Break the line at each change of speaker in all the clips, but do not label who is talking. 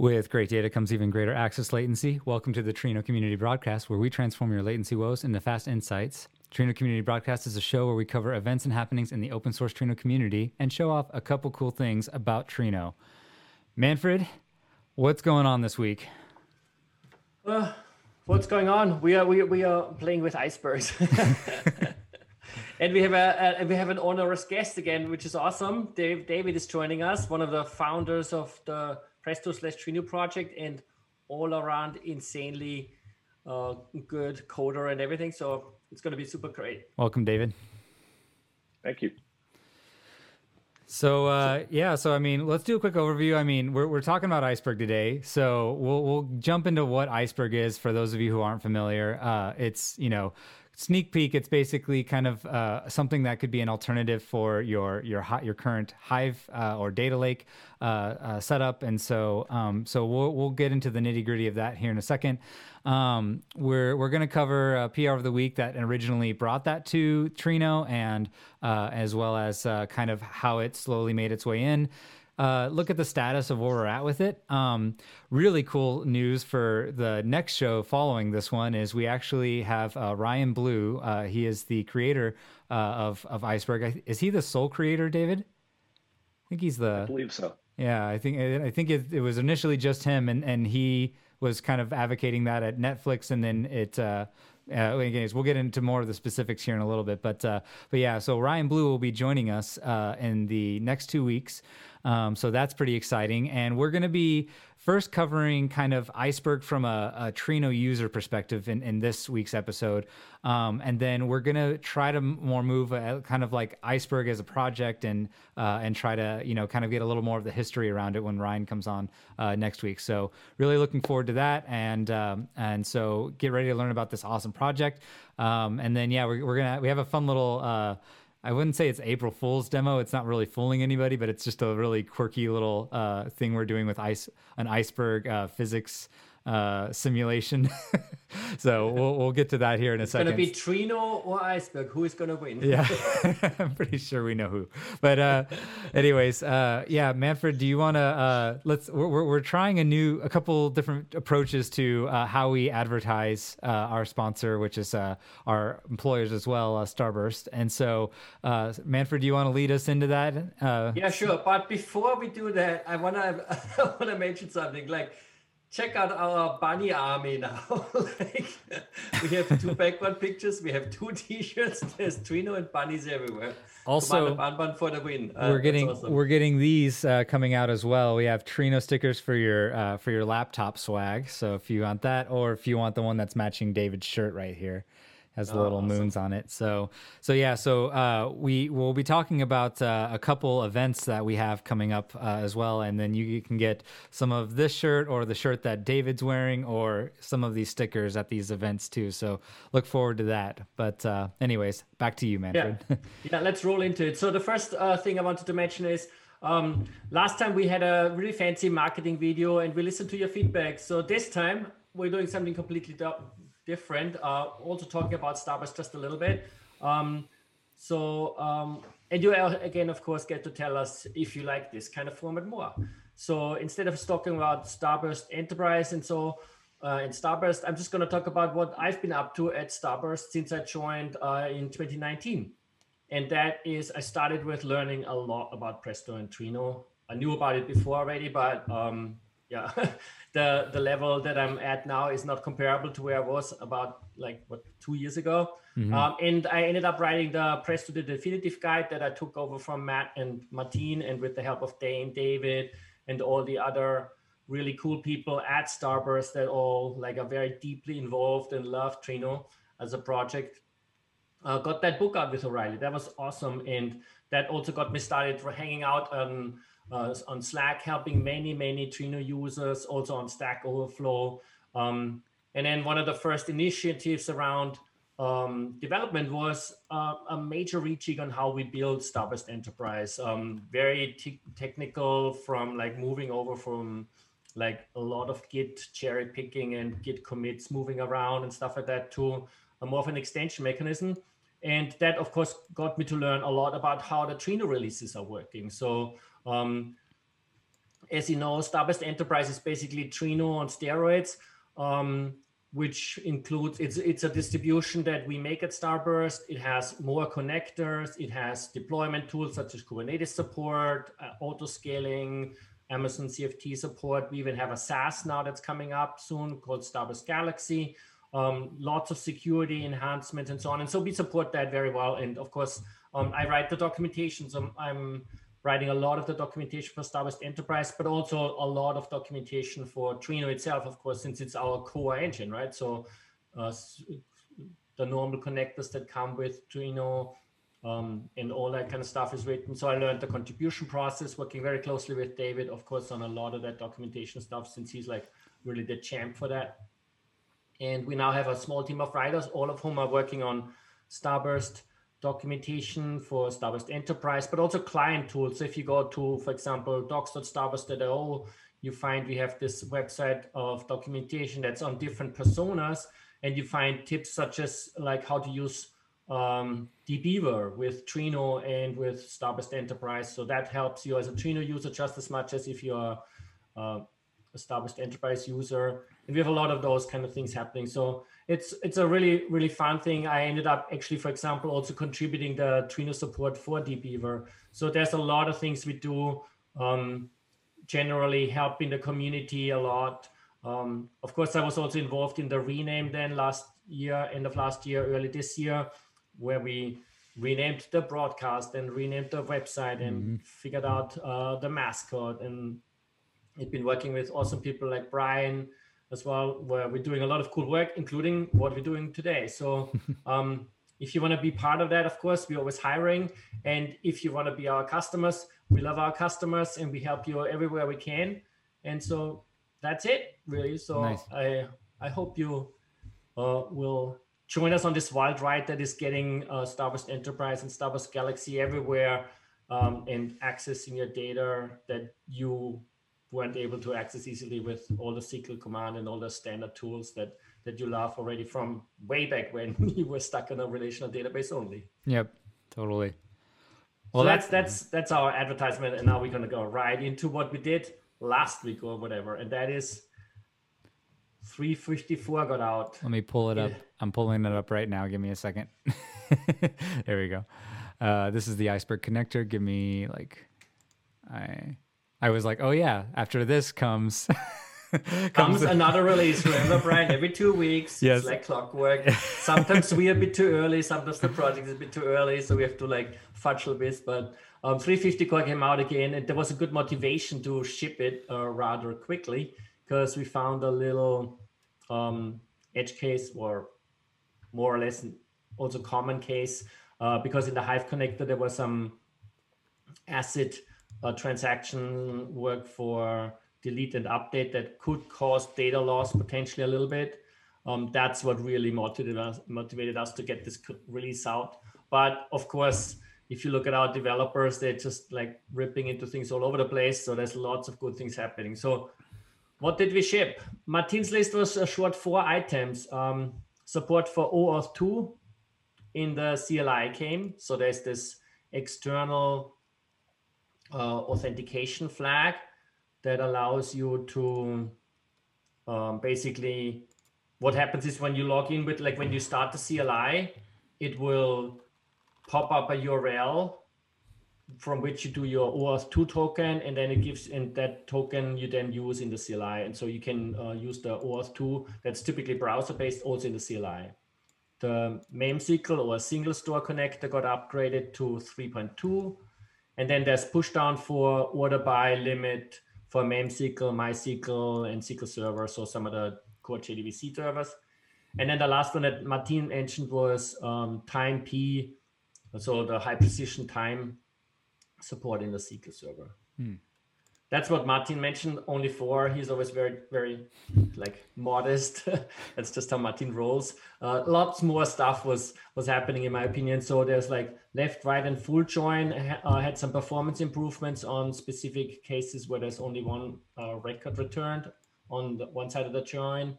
With great data comes even greater access latency. Welcome to the Trino Community Broadcast, where we transform your latency woes into fast insights. Trino Community Broadcast is a show where we cover events and happenings in the open source Trino community and show off a couple cool things about Trino. Manfred, what's going on this week?
Uh, what's going on? We are we, we are playing with icebergs. and we have a, a, we have an honorous guest again, which is awesome. Dave, David is joining us, one of the founders of the Presto slash Trino project and all around insanely uh, good coder and everything. So it's going to be super great.
Welcome, David.
Thank you.
So uh, yeah, so I mean, let's do a quick overview. I mean, we're we're talking about Iceberg today, so we'll we'll jump into what Iceberg is for those of you who aren't familiar. Uh, it's you know sneak peek it's basically kind of uh, something that could be an alternative for your your your current hive uh, or data lake uh, uh, setup. And so um, so we'll, we'll get into the nitty gritty of that here in a second. Um, we're we're going to cover a PR of the week that originally brought that to Trino and uh, as well as uh, kind of how it slowly made its way in uh, look at the status of where we're at with it. Um, really cool news for the next show following this one is we actually have uh, Ryan Blue. Uh, he is the creator uh, of of Iceberg. Is he the sole creator, David? I think he's the.
I believe so.
Yeah, I think I think it, it was initially just him, and and he was kind of advocating that at Netflix, and then it. Uh, uh, anyways, we'll get into more of the specifics here in a little bit, but uh, but yeah, so Ryan Blue will be joining us uh, in the next two weeks. Um, so that's pretty exciting. And we're going to be first covering kind of iceberg from a, a Trino user perspective in, in this week's episode. Um, and then we're going to try to more move a, kind of like iceberg as a project and uh, and try to, you know, kind of get a little more of the history around it when Ryan comes on uh, next week. So really looking forward to that. And um, and so get ready to learn about this awesome project. Um, and then, yeah, we're, we're going to, we have a fun little, uh, I wouldn't say it's April Fool's demo. It's not really fooling anybody, but it's just a really quirky little uh, thing we're doing with ice an iceberg uh, physics uh, simulation. so we'll, we'll get to that here in a
it's
second.
It's going to be Trino or Iceberg. Who is going to win?
Yeah, I'm pretty sure we know who. But uh, anyways, uh, yeah, Manfred, do you want to uh, let's? We're, we're trying a new, a couple different approaches to uh, how we advertise uh, our sponsor, which is uh, our employers as well, uh, Starburst. And so, uh, Manfred, do you want to lead us into that? Uh,
yeah, sure. But before we do that, I wanna I wanna mention something like check out our bunny army now. like, we have two background pictures, we have two t-shirts, there's Trino and bunnies everywhere.
Also,
for the win.
Uh, we're getting awesome. we're getting these uh, coming out as well. We have Trino stickers for your uh, for your laptop swag. So if you want that, or if you want the one that's matching David's shirt right here has oh, little awesome. moons on it. So so yeah, so uh, we will be talking about uh, a couple events that we have coming up uh, as well, and then you, you, can get some of this shirt or the shirt that David's wearing, or some of these stickers at these events too. So look forward to that. But uh, anyways, back to you, Manfred.
Yeah, yeah let's roll into it. So the first uh, thing I wanted to mention is. Um, last time we had a really fancy marketing video and we listened to your feedback. So this time we're doing something completely different. Uh, also talking about Starburst just a little bit. Um, so, um, and you again, of course, get to tell us if you like this kind of format more. So instead of talking about Starburst Enterprise and so uh, in Starburst, I'm just going to talk about what I've been up to at Starburst since I joined uh, in 2019. And that is, I started with learning a lot about Presto and Trino. I knew about it before already, but um, yeah, the the level that I'm at now is not comparable to where I was about like what two years ago. Mm-hmm. Um, and I ended up writing the Presto the definitive guide that I took over from Matt and Martine, and with the help of Dain, David, and all the other really cool people at Starburst that all like are very deeply involved and love Trino as a project. Uh, got that book out with O'Reilly. That was awesome, and that also got me started for hanging out on uh, on Slack, helping many, many Trino users, also on Stack Overflow. Um, and then one of the first initiatives around um, development was uh, a major rejig on how we build Starburst Enterprise. Um, very te- technical from like moving over from like a lot of Git cherry picking and Git commits moving around and stuff like that to a more of an extension mechanism. And that, of course, got me to learn a lot about how the Trino releases are working. So um, as you know, Starburst Enterprise is basically Trino on steroids, um, which includes it's it's a distribution that we make at Starburst. It has more connectors. It has deployment tools such as Kubernetes support, uh, auto scaling, Amazon CFT support. We even have a SaaS now that's coming up soon called Starburst Galaxy. Um, lots of security enhancements and so on. And so we support that very well. And of course, um, I write the documentation. So I'm writing a lot of the documentation for Starburst Enterprise, but also a lot of documentation for Trino itself, of course, since it's our core engine, right? So uh, the normal connectors that come with Trino um, and all that kind of stuff is written. So I learned the contribution process, working very closely with David, of course, on a lot of that documentation stuff, since he's like really the champ for that. And we now have a small team of writers, all of whom are working on Starburst documentation for Starburst Enterprise, but also client tools. So if you go to, for example, docs.starburst.io, you find we have this website of documentation that's on different personas, and you find tips such as like how to use um, dbeaver with Trino and with Starburst Enterprise. So that helps you as a Trino user just as much as if you're uh, a Starburst Enterprise user. And we have a lot of those kind of things happening. So it's it's a really really fun thing. I ended up actually, for example, also contributing the Trino support for dbeaver. So there's a lot of things we do. Um, generally helping the community a lot. Um, of course, I was also involved in the rename then last year, end of last year, early this year, where we renamed the broadcast and renamed the website and mm-hmm. figured out uh, the mascot and I've been working with awesome people like Brian as well, where we're doing a lot of cool work, including what we're doing today. So um, if you want to be part of that, of course, we're always hiring. And if you want to be our customers, we love our customers and we help you everywhere we can. And so that's it, really. So nice. I I hope you uh, will join us on this wild ride that is getting uh, Starburst Enterprise and Starburst Galaxy everywhere um, and accessing your data that you weren't able to access easily with all the SQL command and all the standard tools that that you love already from way back when you were stuck in a relational database only.
Yep, totally.
Well, so that's that's that's our advertisement, and now we're gonna go right into what we did last week or whatever, and that is 354 got out.
Let me pull it up. I'm pulling it up right now. Give me a second. there we go. Uh, this is the iceberg connector. Give me like I I was like, oh yeah, after this comes
comes, comes another release. Remember, Brian? Every two weeks, yes. it's like clockwork. Sometimes we are a bit too early. Sometimes the project is a bit too early, so we have to like fudge a bit. But um, 350 core came out again, and there was a good motivation to ship it uh, rather quickly because we found a little um, edge case, or more or less also common case, uh, because in the Hive connector there was some ACID transaction work for delete and update that could cause data loss potentially a little bit. Um, that's what really motivated us, motivated us to get this release out. But of course, if you look at our developers, they're just like ripping into things all over the place. So there's lots of good things happening. So what did we ship? Martin's list was a short four items. Um, support for OAuth 2 in the CLI came. So there's this external uh, authentication flag that allows you to um, basically what happens is when you log in with like when you start the CLI, it will pop up a URL from which you do your OAuth 2 token, and then it gives and that token you then use in the CLI. And so you can uh, use the OAuth 2 that's typically browser based also in the CLI. The MemSQL or SingleStore connector got upgraded to 3.2 and then there's push down for order by limit for MemSQL, MySQL, and SQL Server. So some of the core JDBC servers. And then the last one that Martin mentioned was um, time P, so the high precision time support in the SQL Server. Hmm that's what Martin mentioned. Only four. He's always very, very like modest. that's just how Martin rolls. Uh, lots more stuff was was happening in my opinion. So there's like left, right, and full join. Uh, had some performance improvements on specific cases where there's only one uh, record returned on the one side of the join.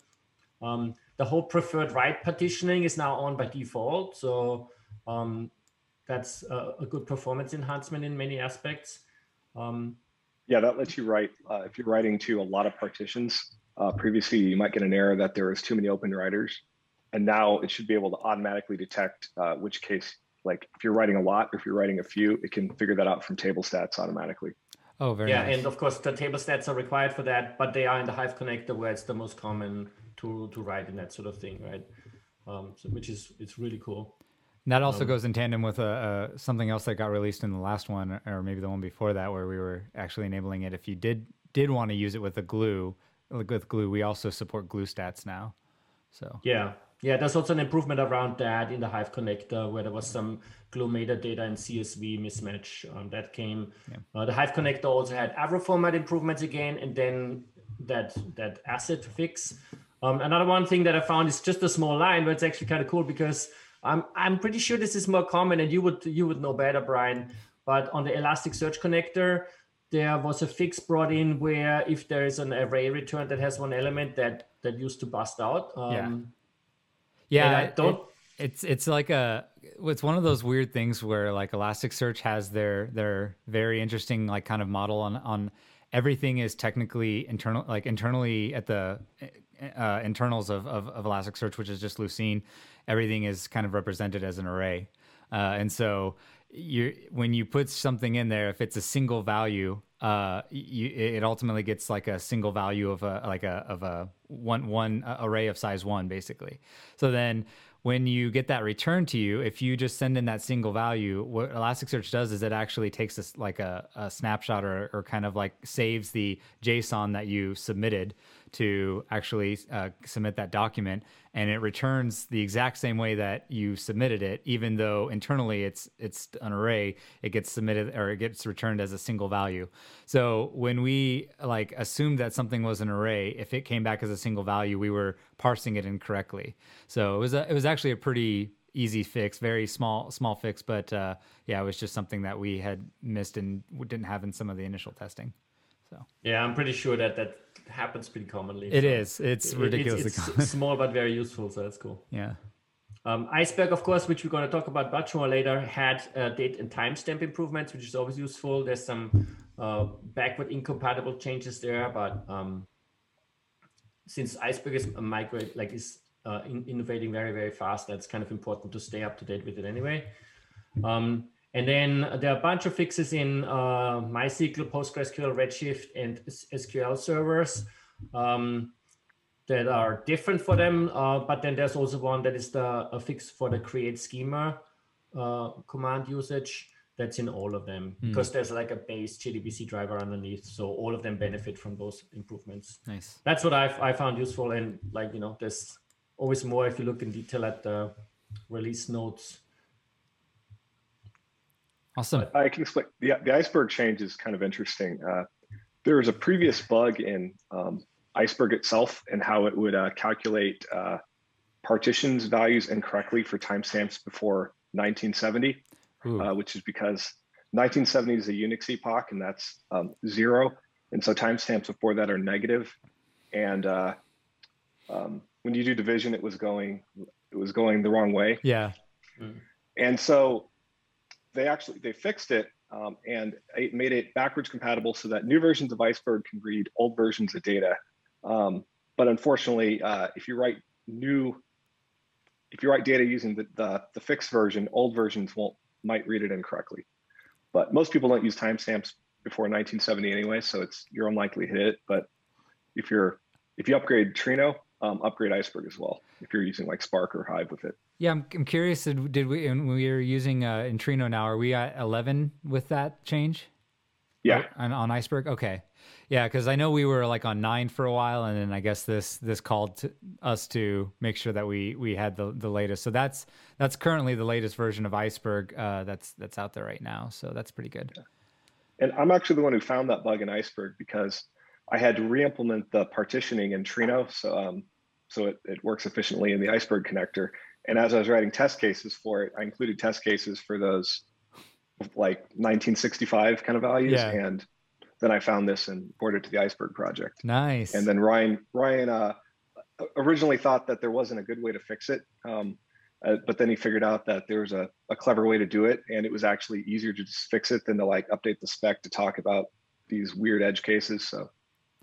Um, the whole preferred write partitioning is now on by default. So um, that's a, a, good performance enhancement in many aspects. Um,
Yeah, that lets you write, uh, if you're writing to a lot of partitions, uh, previously you might get an error that there was too many open writers. And now it should be able to automatically detect uh, which case, like if you're writing a lot, or if you're writing a few, it can figure that out from table stats automatically.
Oh, very
yeah,
nice.
and of course the table stats are required for that, but they are in the Hive connector where it's the most common tool to write in that sort of thing, right? Um, so, which is it's really cool.
And that also
Um,
goes in tandem with uh, uh, something else that got released in the last one, or maybe the one before that, where we were actually enabling it. If you did did want to use it with a glue, like with glue, we also support glue stats now. So
Yeah, yeah. There's also an improvement around that in the Hive connector where there was some glue metadata and CSV mismatch um, that came. Uh, the Hive connector also had Avro format improvements again, and then that that ACID fix. Um, another one thing that I found is just a small line, but it's actually kind of cool because I'm I'm pretty sure this is more common, and you would you would know better, Brian. But on the Elasticsearch connector, there was a fix brought in where if there is an array return that has one element that that used to bust out. Um,
Yeah.
And I don't-
it's it's like a it's one of those weird things where like Elasticsearch has their their very interesting like kind of model on on everything is technically internal like internally at the uh, internals of, of of Elasticsearch, which is just Lucene. Everything is kind of represented as an array, uh, and so you when you put something in there, if it's a single value, uh, you, it ultimately gets like a single value of a like a of a one one uh, array of size one basically. So then when you get that return to you, if you just send in that single value, what Elasticsearch does is it actually takes like a, a snapshot or, or kind of like saves the JSON that you submitted to actually uh, submit that document, and it returns the exact same way that you submitted it, even though internally it's it's an array. It gets submitted or it gets returned as a single value. So when we like assumed that something was an array, if it came back as a single value, we were parsing it incorrectly. So it was a, it was actually a pretty easy fix, very small small fix, but uh, yeah, it was just something that we had missed and didn't have in some of the initial testing. So
Yeah, I'm pretty sure that that happens pretty commonly.
it
so
is. It's
it-
ridiculously
It's,
common.
small but very useful, so that's cool.
yeah.
Um, Iceberg, of course, which we're going to talk about much more later, had uh, date and timestamp improvements, which is always useful. There's some uh, backward incompatible changes there, but um, since Iceberg is a migrate, like is uh, in, innovating very, very fast, that's kind of important to stay up to date with it anyway. Um, and then there are a bunch of fixes in uh, MySQL, PostgreSQL, Redshift, and SQL servers um, that are different for them. Uh, but then there's also one that is the a fix for the create schema uh, command usage. That's in all of them because there's like a base JDBC driver underneath, so all of them benefit from those improvements.
Nice.
That's what I've I found useful, and like you know, there's always more if you look in detail at the release notes.
Awesome.
I can explain. The, the iceberg change is kind of interesting. Uh, there was a previous bug in um, iceberg itself and how it would uh, calculate uh, partitions values incorrectly for timestamps before 1970, uh, which is because 1970 is a Unix epoch and that's um, zero. And so timestamps before that are negative. And uh, um, when you do division, it was going it was going the wrong way.
yeah.
And so they actually they fixed it um, and it made it backwards compatible so that new versions of Iceberg can read old versions of data. Um, but unfortunately, uh, if you write new, if you write data using the, the the fixed version, old versions won't might read it incorrectly. But most people don't use timestamps before 1970 anyway, so it's you're unlikely to hit it. But if you're if you upgrade Trino, um, upgrade Iceberg as well. If you're using like Spark or Hive with it.
Yeah, I'm, I'm curious. Did, did we, when we are using uh, in Trino now, are we at 11 with that change?
Yeah.
On, on Iceberg? Okay. Yeah, because I know we were like on nine for a while, and then I guess this this called to us to make sure that we we had the the latest. So that's that's currently the latest version of Iceberg uh, that's that's out there right now. So that's pretty good.
And I'm actually the one who found that bug in Iceberg because I had to re-implement the partitioning in Trino, so um, so it, it works efficiently in the Iceberg connector. And as I was writing test cases for it, I included test cases for those like 1965 kind of values,
Yeah.
and then I found this and ported it to the Iceberg project.
Nice.
And then Ryan Ryan uh, originally thought that there wasn't a good way to fix it, um, uh, but then he figured out that there was a, a clever way to do it, and it was actually easier to just fix it than to like update the spec to talk about these weird edge cases. So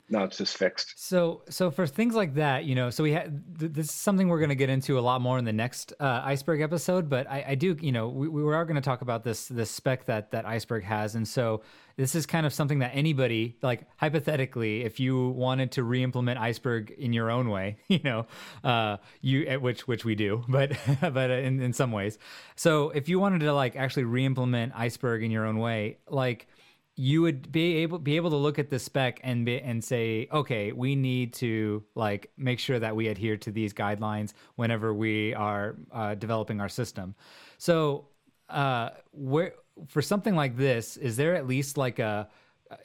no, it's just fixed.
So, so for things like that, you know, so we had th- this is something we're going to get into a lot more in the next uh, iceberg episode. But I, I do, you know, we, we are going to talk about this this spec that that iceberg has, and so this is kind of something that anybody, like hypothetically, if you wanted to re-implement iceberg in your own way, you know, uh, you which which we do, but but in in some ways, so if you wanted to like actually re-implement iceberg in your own way, like you would be able be able to look at the spec and be, and say, okay, we need to like make sure that we adhere to these guidelines whenever we are uh, developing our system. So, uh, where for something like this, is there at least like a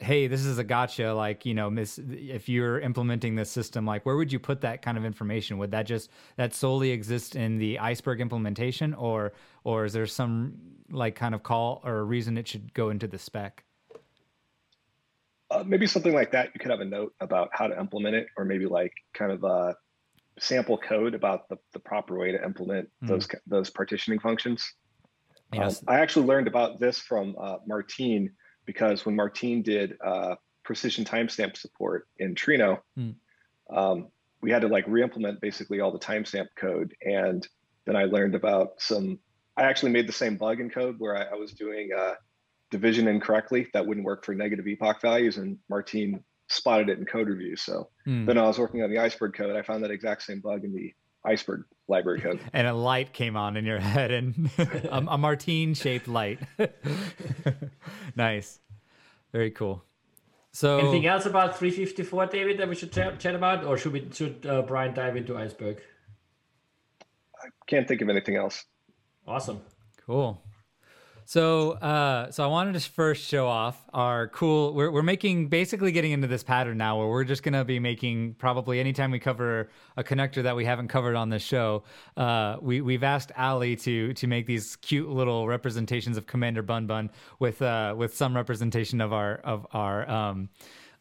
hey, this is a gotcha. Like, you know, miss, if you're implementing this system, like, where would you put that kind of information? Would that just that solely exist in the iceberg implementation, or or is there some like kind of call or reason it should go into the spec?
Uh, maybe something like that. You could have a note about how to implement it, or maybe like kind of a sample code about the, the proper way to implement mm. those those partitioning functions. Yes. Um, I actually learned about this from uh, Martine because when Martine did uh, precision timestamp support in Trino, mm. um, we had to like re-implement basically all the timestamp code, and then I learned about some. I actually made the same bug in code where I, I was doing uh, division incorrectly that wouldn't work for negative epoch values and Martine spotted it in code review. So mm. then i was working on the iceberg code i found that exact same bug in the iceberg library code.
And a light came on in your head and a, a martine shaped light. Nice. Very cool. So
anything else about 354 david that we should chat, chat about or should we should uh, brian dive into iceberg?
I can't think of anything else.
Awesome.
Cool so, uh, so I wanted to first show off our cool. We're we're making basically getting into this pattern now, where we're just gonna be making probably anytime we cover a connector that we haven't covered on this show. Uh, we we've asked Ali to to make these cute little representations of Commander Bun Bun with uh, with some representation of our of our. Um,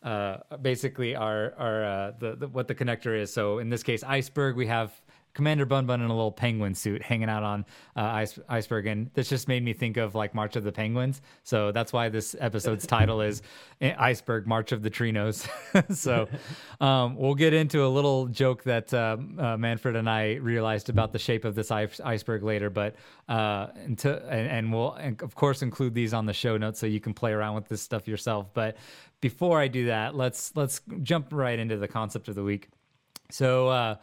uh, basically our our uh, the, the, what the connector is. So in this case, iceberg. We have Commander Bun Bun in a little penguin suit hanging out on uh, Ice, Iceberg. And this just made me think of like March of the Penguins. So that's why this episode's title is Iceberg March of the Trinos. so um, we'll get into a little joke that uh, uh, Manfred and I realized about the shape of this iceberg later. But uh, and, and, we'll, and of course, include these on the show notes so you can play around with this stuff yourself. But before I do that, let's let's jump right into the concept of the week. So, uh,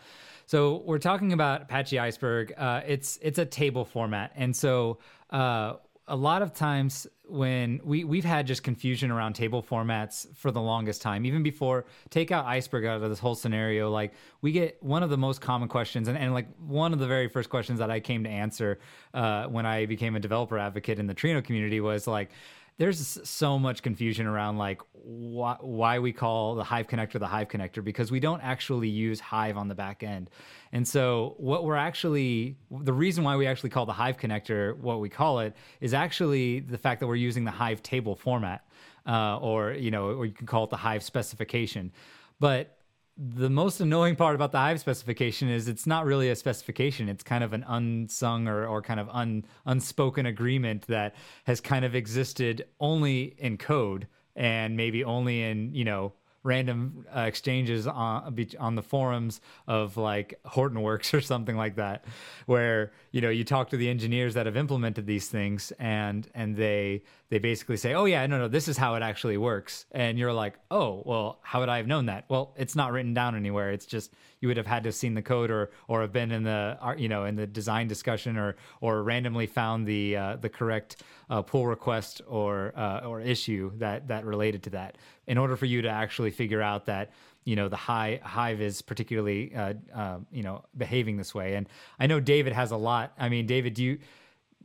so we're talking about Apache Iceberg. Uh, it's it's a table format, and so uh, a lot of times when we we've had just confusion around table formats for the longest time even before take out iceberg out of this whole scenario like we get one of the most common questions and, and like one of the very first questions that i came to answer uh, when i became a developer advocate in the trino community was like there's so much confusion around like why, why we call the Hive connector the Hive connector because we don't actually use Hive on the back end. And so what we're actually the reason why we actually call the Hive connector what we call it is actually the fact that we're using the Hive table format, uh, or you know, or you can call it the Hive specification. But the most annoying part about the Hive specification is it's not really a specification. It's kind of an unsung or, or kind of un, unspoken agreement that has kind of existed only in code and maybe only in, you know, random uh, exchanges on on the forums of like Hortonworks or something like that, where you know you talk to the engineers that have implemented these things and and they they basically say, oh yeah, no no, this is how it actually works, and you're like, oh well, how would I have known that? Well, it's not written down anywhere. It's just you would have had to have seen the code or or have been in the you know in the design discussion or or randomly found the uh, the correct uh, pull request or uh, or issue that that related to that. In order for you to actually figure out that you know the high hive is particularly uh, uh, you know behaving this way. And i know david has a lot. I mean david do you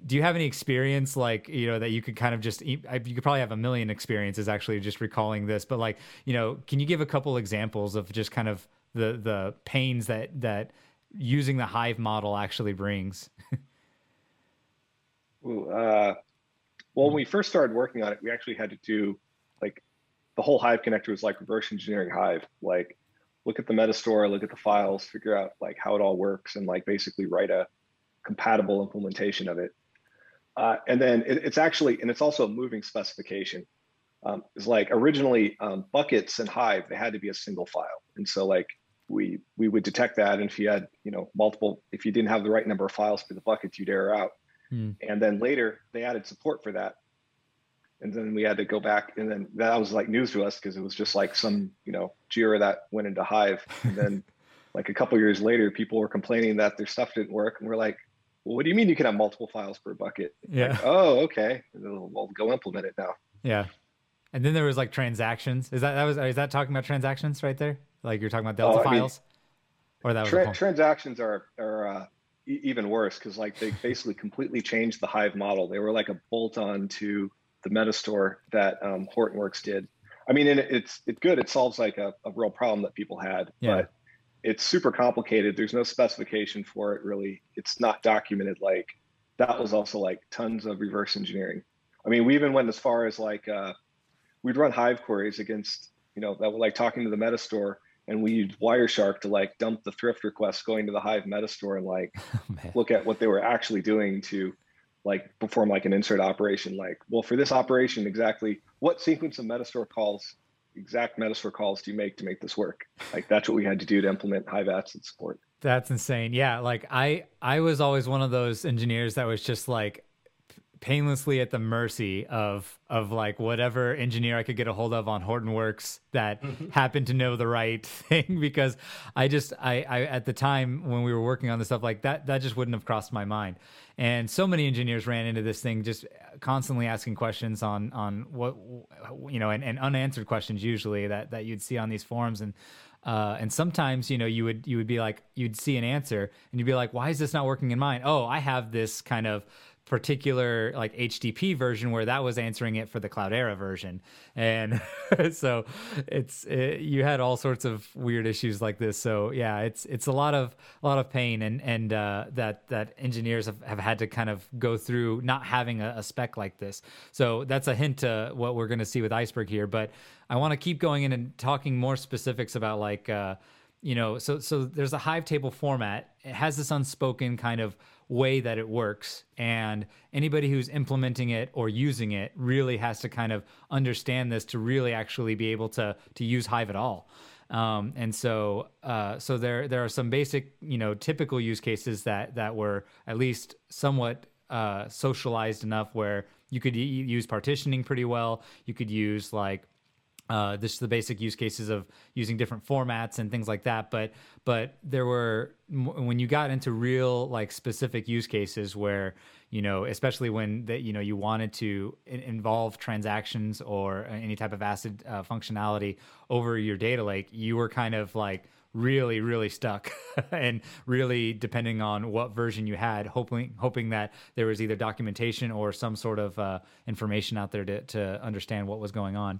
do you have any experience like you know that you could kind of just you could probably have a million experiences actually just recalling this but like you know can you give a couple examples of just kind of the the pains that that using the hive model actually brings.
Ooh, uh, well when we first started working on it we actually had to do like the whole hive connector was like reverse engineering hive. Like look at the metastore look at the files figure out like how it all works and like basically write a compatible implementation of it. Uh, and then it, it's actually and it's also a moving specification. Um, is like originally um, buckets and Hive they had to be a single file, and so like we we would detect that, and if you had you know multiple, if you didn't have the right number of files for the buckets, you'd error out. Hmm. And then later they added support for that, and then we had to go back, and then that was like news to us because it was just like some you know Jira that went into Hive, and then like a couple years later, people were complaining that their stuff didn't work, and we're like, well, what do you mean you can have multiple files per bucket?
Yeah.
Like, oh, okay. We'll go implement it now.
Yeah. And then there was like transactions. Is that that was is that talking about transactions right there? Like you're talking about Delta oh, files,
mean, or that was tra- transactions are are uh, e- even worse because like they basically completely changed the Hive model. They were like a bolt on to the Metastore that um, Hortonworks did. I mean, it, it's it's good. It solves like a, a real problem that people had, yeah. but it's super complicated. There's no specification for it really. It's not documented. Like that was also like tons of reverse engineering. I mean, we even went as far as like uh, we'd run Hive queries against you know that were like talking to the Metastore, and we used Wireshark to like dump the thrift requests going to the Hive Metastore and like oh, look at what they were actually doing to like perform like an insert operation. Like, well, for this operation, exactly what sequence of Metastore calls exact Metastore calls do you make to make this work? Like that's what we had to do to implement Hive ACID support.
That's insane. Yeah, like I I was always one of those engineers that was just like painlessly at the mercy of of like whatever engineer I could get a hold of on Hortonworks that mm-hmm. happened to know the right thing because I just I, I at the time when we were working on this stuff like that that just wouldn't have crossed my mind. And so many engineers ran into this thing just constantly asking questions on on what you know and, and unanswered questions usually that that you'd see on these forums and uh, and sometimes, you know, you would you would be like, you'd see an answer, and you'd be like, "Why is this not working in mine?" Oh, I have this kind of particular like HTTP version where that was answering it for the Cloudera version, and so it's it, you had all sorts of weird issues like this. So yeah, it's it's a lot of a lot of pain, and and uh, that that engineers have, have had to kind of go through not having a, a spec like this. So that's a hint to what we're going to see with Iceberg here. But I want to keep going in and talking more specifics about like. Uh, you know, so so there's a hive table format. It has this unspoken kind of way that it works. And anybody who's implementing it or using it really has to kind of understand this to really actually be able to to use Hive at all. Um, and so, uh, so there there are some basic, you know, typical use cases that that were at least somewhat uh, socialized enough where you could use partitioning pretty well. You could use like uh, this is the basic use cases of using different formats and things like that. But but there were when you got into real like specific use cases where you know especially when that you know you wanted to involve transactions or any type of ACID uh, functionality over your data lake, you were kind of like really really stuck and really depending on what version you had hoping hoping that there was either documentation or some sort of uh, information out there to, to understand what was going on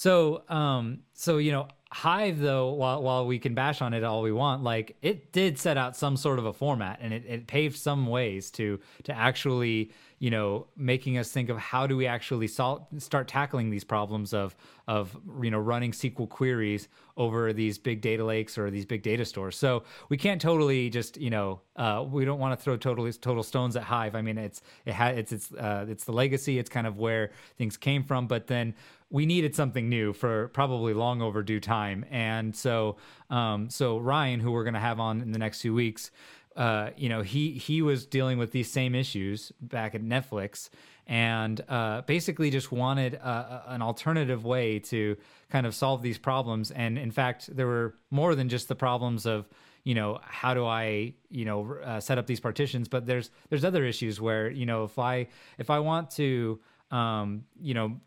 so, um, so you know, Hive though, while while we can bash on it all we want, like it did set out some sort of a format, and it, it paved some ways to to actually, you know, making us think of how do we actually start tackling these problems of of you know running SQL queries over these big data lakes or these big data stores. So we can't totally just you know uh, we don't want to throw total total stones at Hive. I mean, it's it had it's it's uh, it's the legacy. It's kind of where things came from, but then we needed something new for probably long overdue time. And so, um, so Ryan, who we're going to have on in the next few weeks, uh, you know, he he was dealing with these same issues back at Netflix, and uh, basically just wanted a, an alternative way to kind of solve these problems. And in fact, there were more than just the problems of you know how do i you know uh, set up these partitions but there's there's other issues where you know if i if i want to um, you know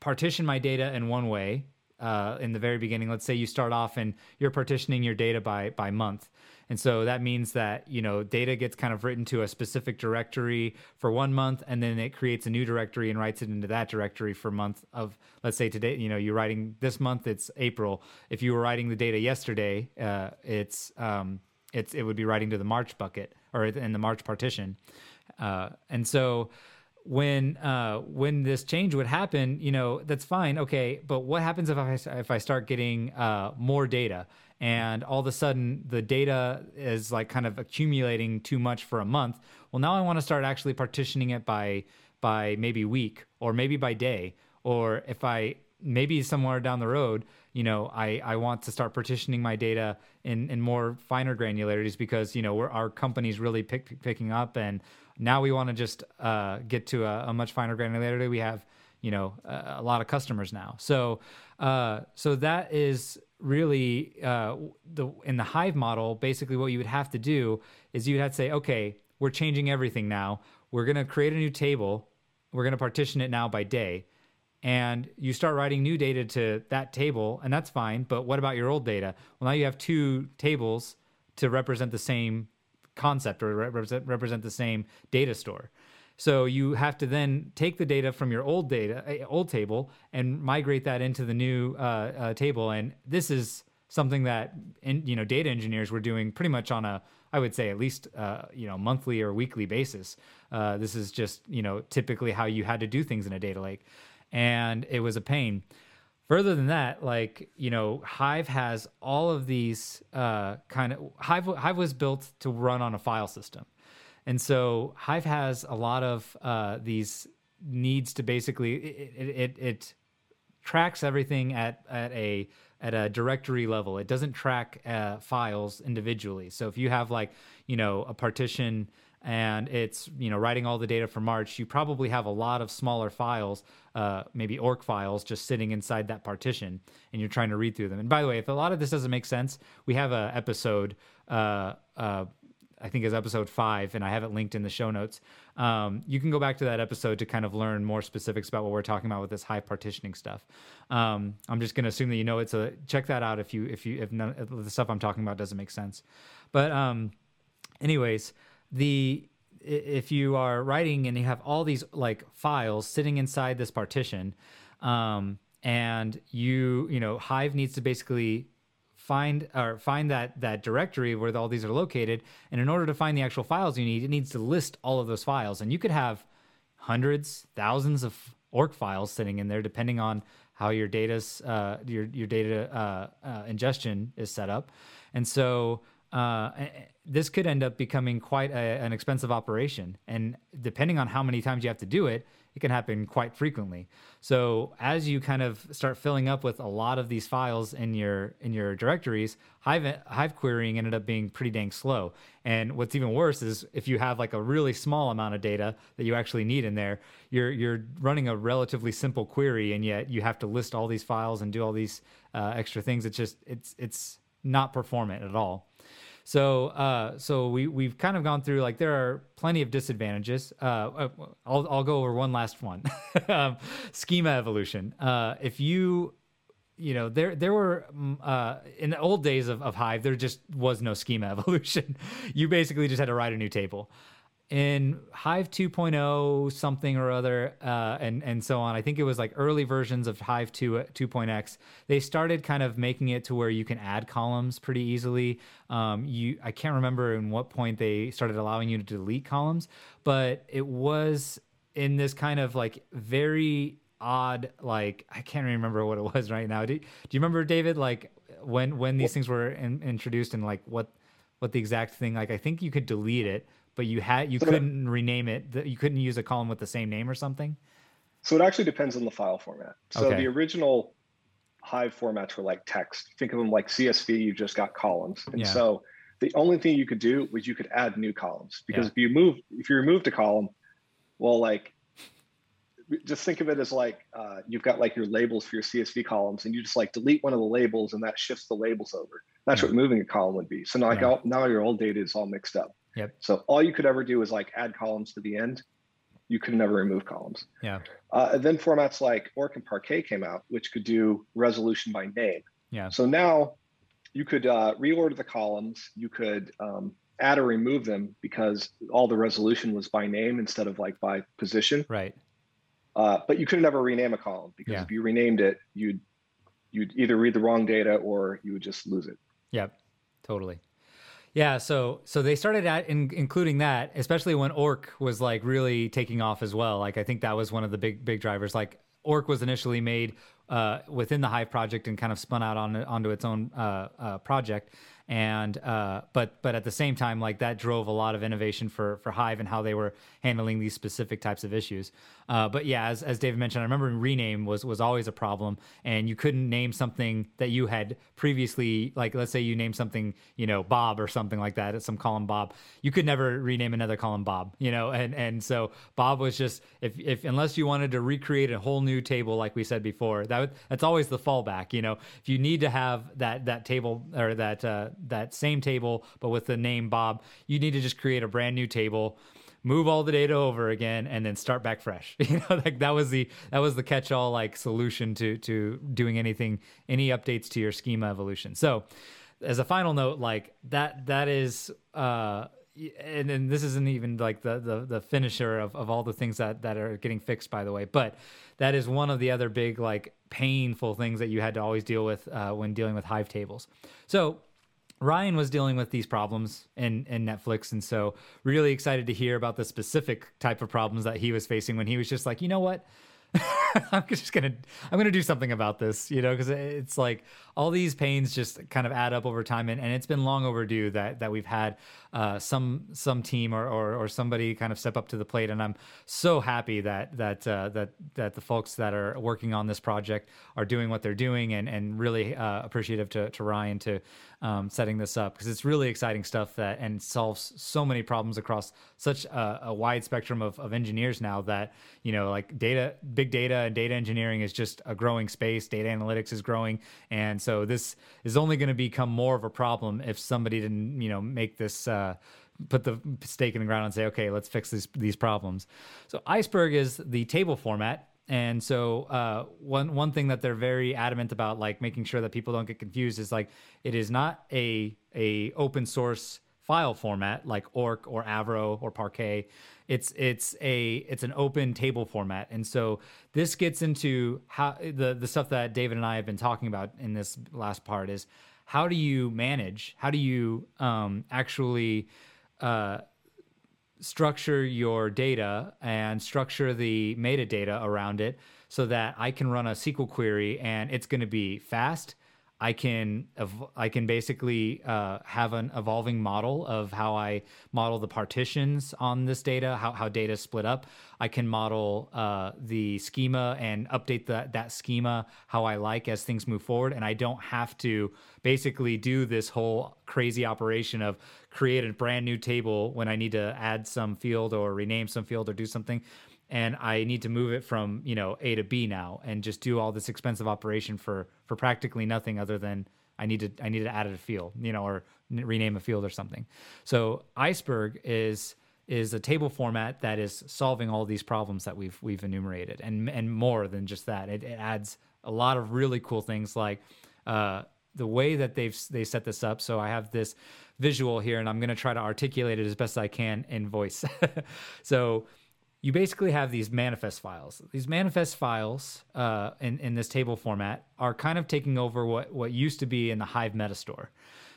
partition my data in one way uh, in the very beginning. Let's say you start off and you're partitioning your data by by month. And so that means that, you know, data gets kind of written to a specific directory for one month, and then it creates a new directory and writes it into that directory for month of, let's say today, you know, you're writing this month, it's April. If you were writing the data yesterday, uh, it's, um, it's, it would be writing to the March bucket or in the March partition. Uh, and so, when uh, when this change would happen, you know, that's fine, okay. But what happens if I if I start getting uh, more data and all of a sudden the data is like kind of accumulating too much for a month? Well, now I want to start actually partitioning it by by maybe week or maybe by day or if I maybe somewhere down the road, you know, I, I want to start partitioning my data in, in more finer granularities because, you know, we're, our company's really pick, picking up and now we want to just uh, get to a, a, much finer granularity. We have, you know, a, a lot of customers now. So, uh, so that is really uh, the in the Hive model. Basically, what you would have to do is you'd have to say, okay, we're changing everything now. We're going to create a new table. We're going to partition it now by day and you start writing new data to that table, and that's fine. But what about your old data? Well, now you have two tables to represent the same concept or represent, represent the same data store. So you have to then take the data from your old data, eh, old table, and migrate that into the new uh, uh, table. And this is something that in, you know data engineers were doing pretty much on a, I would say at least uh, you know monthly or weekly basis. Uh, this is just you know typically how you had to do things in a data lake and it was a pain. Further than that, like you know, Hive has all of these uh, kind of Hive. Hive was built to run on a file system, and so Hive has a lot of uh, these needs to basically it, it, it, tracks everything at at a at a directory level. It doesn't track uh, files individually. So if you have like you know a partition and it's you know writing all the data for March, you probably have a lot of smaller files, uh, maybe orc files, just sitting inside that partition, and you're trying to read through them. And by the way, if a lot of this doesn't make sense, we have a episode. Uh, uh, I think is episode five, and I have it linked in the show notes. Um, you can go back to that episode to kind of learn more specifics about what we're talking about with this Hive partitioning stuff. Um, I'm just going to assume that you know it, so check that out if you if you if, none, if the stuff I'm talking about doesn't make sense. But um, anyways, the if you are writing and you have all these like files sitting inside this partition um, and you you know hive needs to basically find or find that that directory where all these are located and in order to find the actual files you need it needs to list all of those files and you could have hundreds thousands of orc files sitting in there depending on how your data's uh, your your data uh, uh, ingestion is set up and so uh, this could end up becoming quite a, an expensive operation. And depending on how many times you have to do it, it can happen quite frequently. So as you kind of start filling up with a lot of these files in your in your directories, Hive Hive querying ended up being pretty dang slow. And what's even worse is if you have like a really small amount of data that you actually need in there, you're you're running a relatively simple query, and yet you have to list all these files and do all these uh, extra things. It's just it's it's not performant at all. So, uh, so we we've kind of gone through like there are plenty of disadvantages. Uh, uh I'll I'll go over one last one. um, schema evolution. Uh, if you you know there there were mm, uh, in the old days of, of hive there just was no schema evolution you basically just had to write a new table in Hive 2.0 something or other, uh, and and so on. I think it was like early versions of Hive 2 2.x. They started kind of making it to where you can add columns pretty easily. Um, you I can't remember in what point they started allowing you to delete columns, but it was in this kind of like very odd like I can't remember what it was right now. Do, do you remember David like when when these things were in, introduced and like what what the exact thing like I think you could delete it but you had you so couldn't that, rename it. You couldn't use a column with the same name or something.
So it actually depends on the file format. So okay. the original Hive formats were like text. Think of them like CSV. You just got columns, and yeah. so the only thing you could do was you could add new columns because yeah. if you move if you removed a column, well, like just think of it as like uh, you've got like your labels for your CSV columns, and you just like delete one of the labels, and that shifts the labels over. That's what moving a column would be. So now, like all, now your old data is all mixed up.
Yep.
So all you could ever do is like add columns to the end. You could never remove columns.
Yeah.
Uh, then formats like Orc and Parquet came out, which could do resolution by name.
Yeah.
So now you could uh, reorder the columns. You could um, add or remove them because all the resolution was by name instead of like by position.
Right.
Uh, but you could never rename a column because yeah. if you renamed it, you'd you'd either read the wrong data or you would just lose it.
Yep. Totally. Yeah, so so they started at in, including that, especially when Orc was like really taking off as well. Like I think that was one of the big big drivers. Like Orc was initially made uh, within the Hive project and kind of spun out on onto its own uh, uh, project, and uh, but but at the same time, like that drove a lot of innovation for for Hive and how they were handling these specific types of issues. Uh, but yeah, as, as David mentioned, I remember rename was was always a problem, and you couldn't name something that you had previously, like let's say you named something, you know, Bob or something like that, some column Bob. You could never rename another column Bob, you know, and and so Bob was just if if unless you wanted to recreate a whole new table, like we said before, that would, that's always the fallback, you know. If you need to have that that table or that uh, that same table but with the name Bob, you need to just create a brand new table move all the data over again and then start back fresh. You know like that was the that was the catch all like solution to to doing anything any updates to your schema evolution. So as a final note like that that is uh and then this isn't even like the, the the finisher of, of all the things that that are getting fixed by the way but that is one of the other big like painful things that you had to always deal with uh, when dealing with hive tables. So Ryan was dealing with these problems in, in Netflix. And so, really excited to hear about the specific type of problems that he was facing when he was just like, you know what? I'm just gonna I'm gonna do something about this, you know, because it's like all these pains just kind of add up over time, and, and it's been long overdue that that we've had uh, some some team or, or, or somebody kind of step up to the plate, and I'm so happy that that uh, that that the folks that are working on this project are doing what they're doing, and and really uh, appreciative to to Ryan to um, setting this up. Because it's really exciting stuff that and solves so many problems across such a, a wide spectrum of, of engineers now that you know like data big data and data engineering is just a growing space. Data analytics is growing. And so this is only going to become more of a problem if somebody didn't you know make this uh, put the stake in the ground and say okay let's fix these these problems. So iceberg is the table format. And so uh, one one thing that they're very adamant about, like making sure that people don't get confused, is like it is not a a open source file format like Orc or Avro or Parquet. It's it's a it's an open table format, and so this gets into how the the stuff that David and I have been talking about in this last part is how do you manage, how do you um, actually uh, structure your data and structure the metadata around it so that I can run a SQL query and it's going to be fast. I can I can basically uh, have an evolving model of how I model the partitions on this data, how, how data is split up. I can model uh, the schema and update that that schema how I like as things move forward, and I don't have to basically do this whole crazy operation of create a brand new table when I need to add some field or rename some field or do something and I need to move it from you know A to B now and just do all this expensive operation for for practically nothing other than I need to I need to add a field you know or rename a field or something. So Iceberg is is a table format that is solving all these problems that we've we've enumerated and and more than just that. It, it adds a lot of really cool things like uh, the way that they've they set this up. So I have this visual here, and I'm going to try to articulate it as best I can in voice. so you basically have these manifest files. These manifest files uh, in, in this table format are kind of taking over what, what used to be in the Hive Metastore.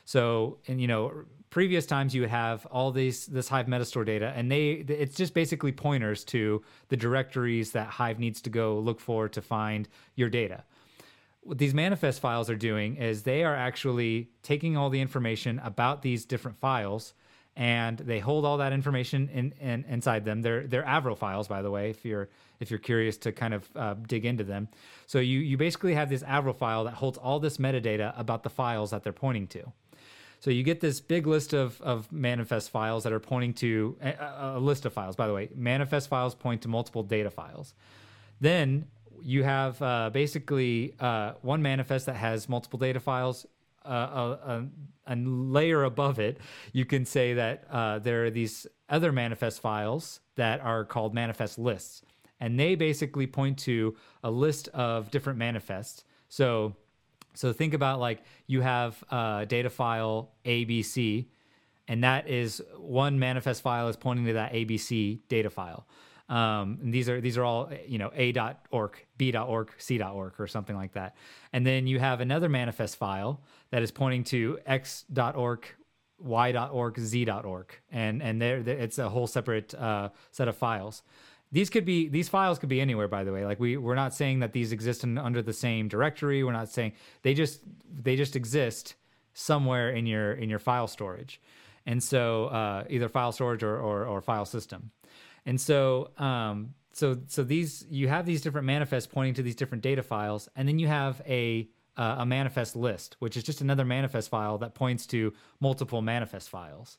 So, and you know, previous times you would have all these this Hive Metastore data, and they it's just basically pointers to the directories that Hive needs to go look for to find your data. What these manifest files are doing is they are actually taking all the information about these different files and they hold all that information in, in, inside them. They're they're Avro files, by the way, if you're if you're curious to kind of uh, dig into them. So you you basically have this Avro file that holds all this metadata about the files that they're pointing to. So you get this big list of, of manifest files that are pointing to a, a list of files. By the way, manifest files point to multiple data files. Then you have uh, basically uh, one manifest that has multiple data files a, a, a, layer above it, you can say that uh, there are these other manifest files that are called manifest lists. And they basically point to a list of different manifests. So, so think about like you have a data file ABC, and that is one manifest file is pointing to that ABC data file. Um, and these are these are all you know a.org, b.org, c.org, or something like that. And then you have another manifest file that is pointing to x.org, y.org, z.org, and and there it's a whole separate uh, set of files. These could be these files could be anywhere, by the way. Like we we're not saying that these exist in, under the same directory. We're not saying they just they just exist somewhere in your in your file storage, and so uh, either file storage or, or, or file system, and so um, so so these you have these different manifests pointing to these different data files, and then you have a uh, a manifest list, which is just another manifest file that points to multiple manifest files.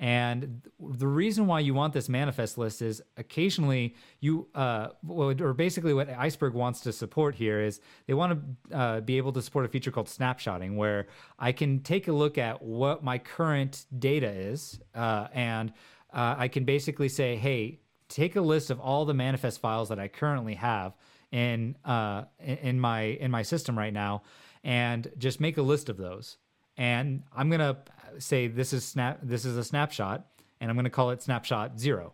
And the reason why you want this manifest list is occasionally you, uh, or basically what Iceberg wants to support here is they want to uh, be able to support a feature called snapshotting, where I can take a look at what my current data is, uh, and uh, I can basically say, hey, take a list of all the manifest files that I currently have in uh, in my in my system right now, and just make a list of those. And I'm gonna say this is snap this is a snapshot and I'm to call it snapshot 0.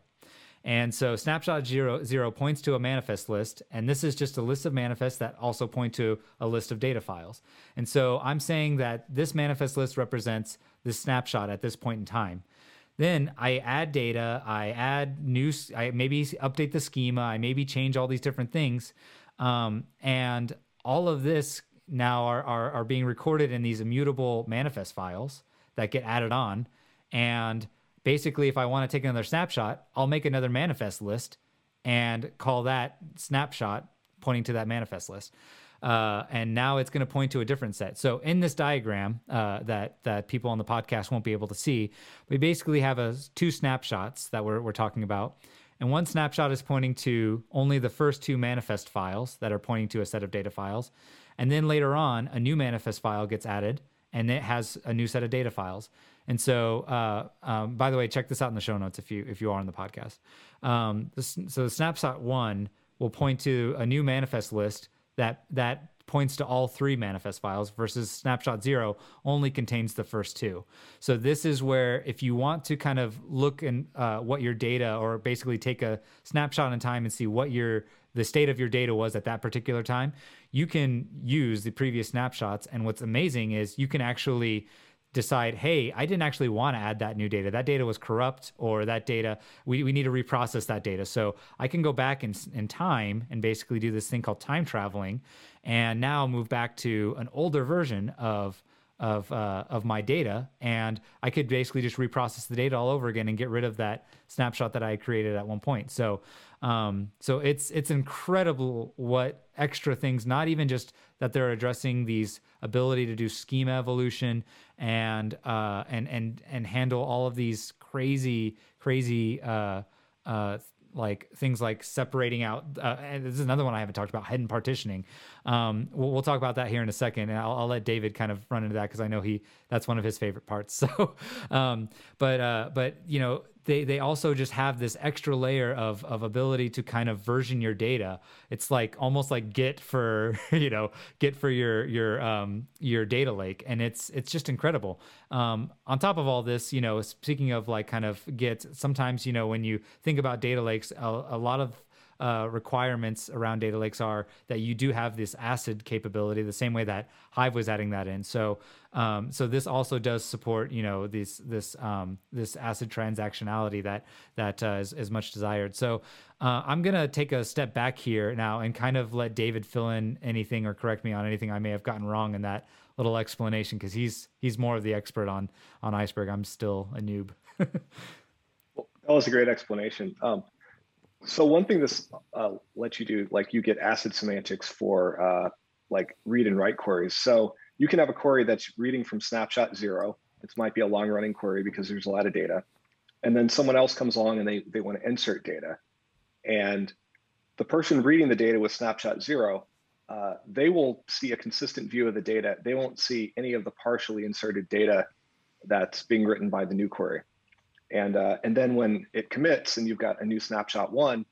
And so snapshot zero, zero points to a manifest list, and this is just a list of manifests that also point to a list of data files. And so I'm saying that this manifest list represents this snapshot at this point in time. Then I add data, I add new, I maybe update the schema, I maybe change all these different things, um, and all of this now are, are are being recorded in these immutable manifest files that get added on. And basically, if I want to take another snapshot, I'll make another manifest list and call that snapshot pointing to that manifest list. Uh, and now it's going to point to a different set. So in this diagram uh, that that people on the podcast won't be able to see, we basically have a, two snapshots that we're, we're talking about. And one snapshot is pointing to only the first two manifest files that are pointing to a set of data files. And then later on, a new manifest file gets added and it has a new set of data files. And so, uh, um, by the way, check this out in the show notes if you if you are on the podcast. Um, this, so the snapshot one will point to a new manifest list that that points to all three manifest files versus snapshot zero only contains the first two. So this is where if you want to kind of look and uh, what your data or basically take a snapshot in time and see what your the state of your data was at that particular time, you can use the previous snapshots. And what's amazing is you can actually decide, hey, I didn't actually want to add that new data. That data was corrupt, or that data, we, we need to reprocess that data. So I can go back in, in time and basically do this thing called time traveling and now move back to an older version of of uh, of my data, and I could basically just reprocess the data all over again and get rid of that snapshot that I created at one point. So, um, so it's it's incredible what extra things, not even just that they're addressing these ability to do schema evolution and uh, and and and handle all of these crazy crazy uh, uh, like things like separating out. Uh, and this is another one I haven't talked about hidden partitioning. Um, we'll, we'll, talk about that here in a second, and I'll, I'll let David kind of run into that because I know he that's one of his favorite parts. So, um, but uh, but you know they they also just have this extra layer of of ability to kind of version your data. It's like almost like Git for you know Git for your your um your data lake, and it's it's just incredible. Um, on top of all this, you know, speaking of like kind of Git, sometimes you know when you think about data lakes, a, a lot of uh, requirements around data lakes are that you do have this ACID capability, the same way that Hive was adding that in. So, um, so this also does support, you know, this this um, this ACID transactionality that that uh, is, is much desired. So, uh, I'm gonna take a step back here now and kind of let David fill in anything or correct me on anything I may have gotten wrong in that little explanation because he's he's more of the expert on on iceberg. I'm still a noob.
well, that was a great explanation. Um, so one thing this uh, lets you do, like you get ACID semantics for uh, like read and write queries. So you can have a query that's reading from snapshot zero. It might be a long running query because there's a lot of data. And then someone else comes along and they, they want to insert data. And the person reading the data with snapshot zero, uh, they will see a consistent view of the data. They won't see any of the partially inserted data that's being written by the new query. And, uh, and then when it commits and you've got a new snapshot one,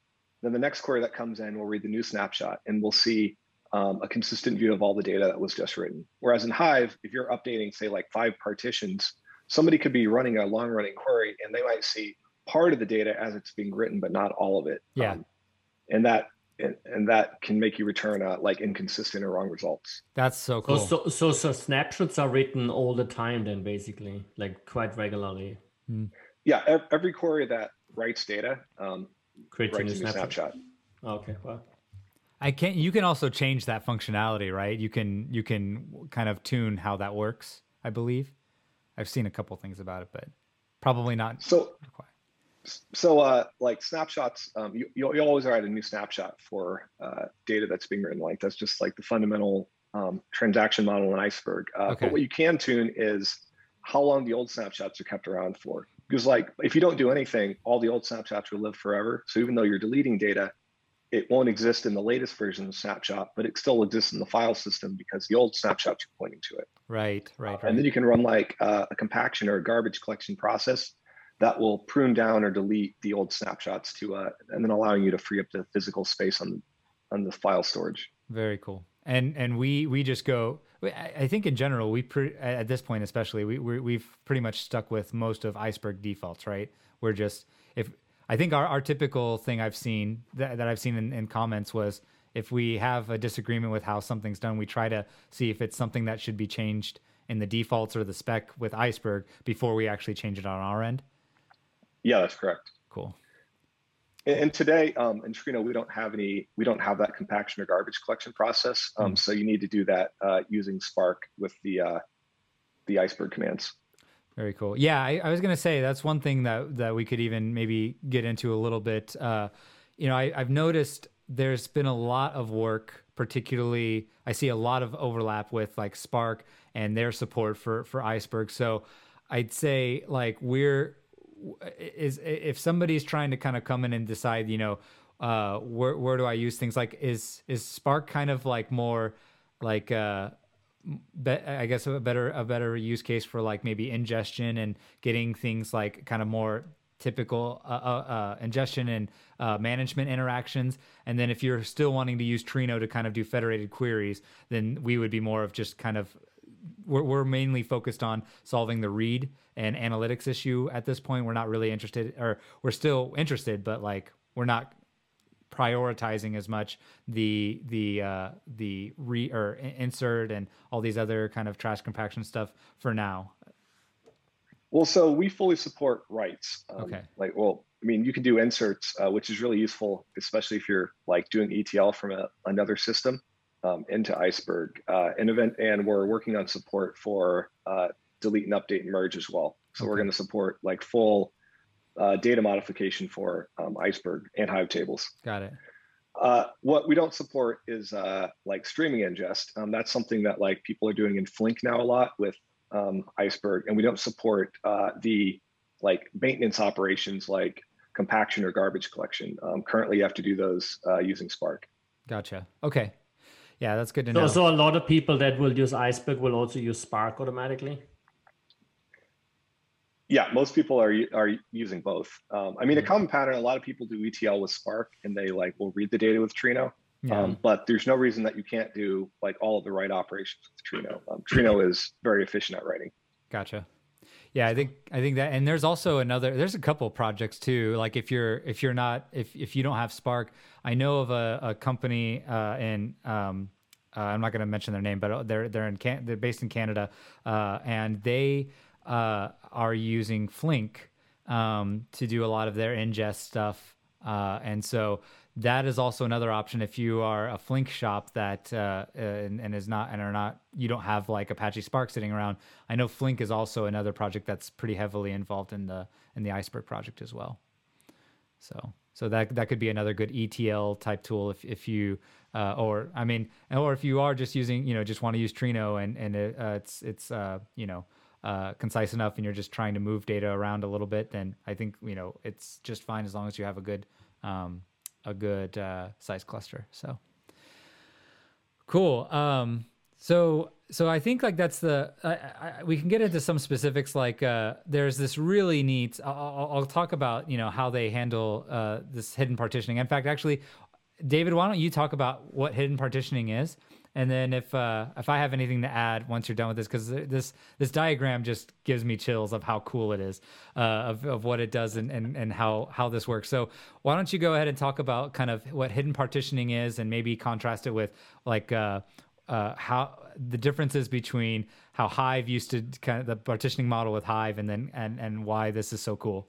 then the next query that comes in will read the new snapshot and we'll see um, a consistent view of all the data that was just written. Whereas in Hive, if you're updating, say, like five partitions, somebody could be running a long running query and they might see part of the data as it's being written, but not all of it.
Yeah. Um,
and that and, and, that can make you return uh, like inconsistent or wrong results.
That's so cool.
So, so, so snapshots are written all the time, then basically, like quite regularly.
Mm yeah, every query that writes data um, creates a new snapshot. snapshot.
Okay, well.
I can't. You can also change that functionality, right? You can you can kind of tune how that works. I believe. I've seen a couple things about it, but probably not.
So, so uh, like snapshots, um, you, you, you always write a new snapshot for uh, data that's being written. Like that's just like the fundamental um, transaction model in Iceberg. Uh, okay. But what you can tune is how long the old snapshots are kept around for. Because like if you don't do anything, all the old snapshots will live forever. So even though you're deleting data, it won't exist in the latest version of snapshot, but it still exists in the file system because the old snapshots are pointing to it.
Right, right, right.
And then you can run like uh, a compaction or a garbage collection process that will prune down or delete the old snapshots to, uh, and then allowing you to free up the physical space on on the file storage.
Very cool. And and we we just go. I think in general we pre, at this point especially we we've pretty much stuck with most of Iceberg defaults, right? We're just if I think our, our typical thing I've seen that, that I've seen in, in comments was if we have a disagreement with how something's done, we try to see if it's something that should be changed in the defaults or the spec with Iceberg before we actually change it on our end.
Yeah, that's correct.
Cool.
And, and today um, in Trino, we don't have any, we don't have that compaction or garbage collection process. Um, mm. So you need to do that uh, using Spark with the uh, the Iceberg commands.
Very cool. Yeah, I, I, was gonna say that's one thing that that we could even maybe get into a little bit. Uh, you know, I, I've noticed there's been a lot of work, particularly I see a lot of overlap with like Spark and their support for for Iceberg. So I'd say like we're is if somebody's trying to kind of come in and decide, you know, uh, where where do I use things like is is Spark kind of like more like uh be, I guess a better a better use case for like maybe ingestion and getting things like kind of more typical uh, uh, uh, ingestion and uh, management interactions. And then if you're still wanting to use Trino to kind of do federated queries, then we would be more of just kind of we're, we're mainly focused on solving the read and analytics issue at this point. We're not really interested, or we're still interested, but like we're not prioritizing as much the the uh, the re or insert and all these other kind of trash compaction stuff for now.
Well, so we fully support writes.
Um, okay.
Like, well, I mean, you can do inserts, uh, which is really useful, especially if you're like doing ETL from a, another system um, into Iceberg. Uh, and event, and we're working on support for uh, delete and update and merge as well. So okay. we're going to support like full uh, data modification for um, Iceberg and Hive tables.
Got it.
Uh, what we don't support is uh, like streaming ingest. Um, that's something that like people are doing in Flink now a lot with um, Iceberg, and we don't support uh, the like maintenance operations like compaction or garbage collection. Um, currently, you have to do those uh, using Spark.
Gotcha. Okay. Yeah, that's good to
so,
know.
So a lot of people that will use Iceberg will also use Spark automatically
yeah, most people are are using both. Um, I mean, a common pattern. A lot of people do ETL with Spark, and they like will read the data with Trino. Yeah. Um, but there's no reason that you can't do like all of the right operations with Trino. Um, Trino is very efficient at writing.
Gotcha. Yeah, I think I think that, and there's also another. There's a couple projects too. Like if you're if you're not if if you don't have Spark, I know of a, a company uh, in um, uh, I'm not going to mention their name, but they're they're in Can- they're based in Canada, uh, and they uh, are using Flink um, to do a lot of their ingest stuff. Uh, and so that is also another option if you are a Flink shop that uh, and, and, is not and are not you don't have like Apache Spark sitting around. I know Flink is also another project that's pretty heavily involved in the in the Iceberg project as well. So so that that could be another good ETL type tool if if you uh, or I mean or if you are just using you know just want to use Trino and and it, uh, it's it's uh, you know uh, concise enough and you're just trying to move data around a little bit, then I think you know it's just fine as long as you have a good um, a good uh, size cluster. So cool. Um, so so I think like that's the I, I, we can get into some specifics. Like uh, there's this really neat. I'll, I'll, talk about you know how they handle uh, this hidden partitioning. In fact, actually, David, why don't you talk about what hidden partitioning is? And then if uh, if I have anything to add once you're done with this, because this this diagram just gives me chills of how cool it is, uh, of of what it does and, and and how how this works. So why don't you go ahead and talk about kind of what hidden partitioning is, and maybe contrast it with like uh, uh, how the differences between how Hive used to kind of the partitioning model with Hive, and then and and why this is so cool.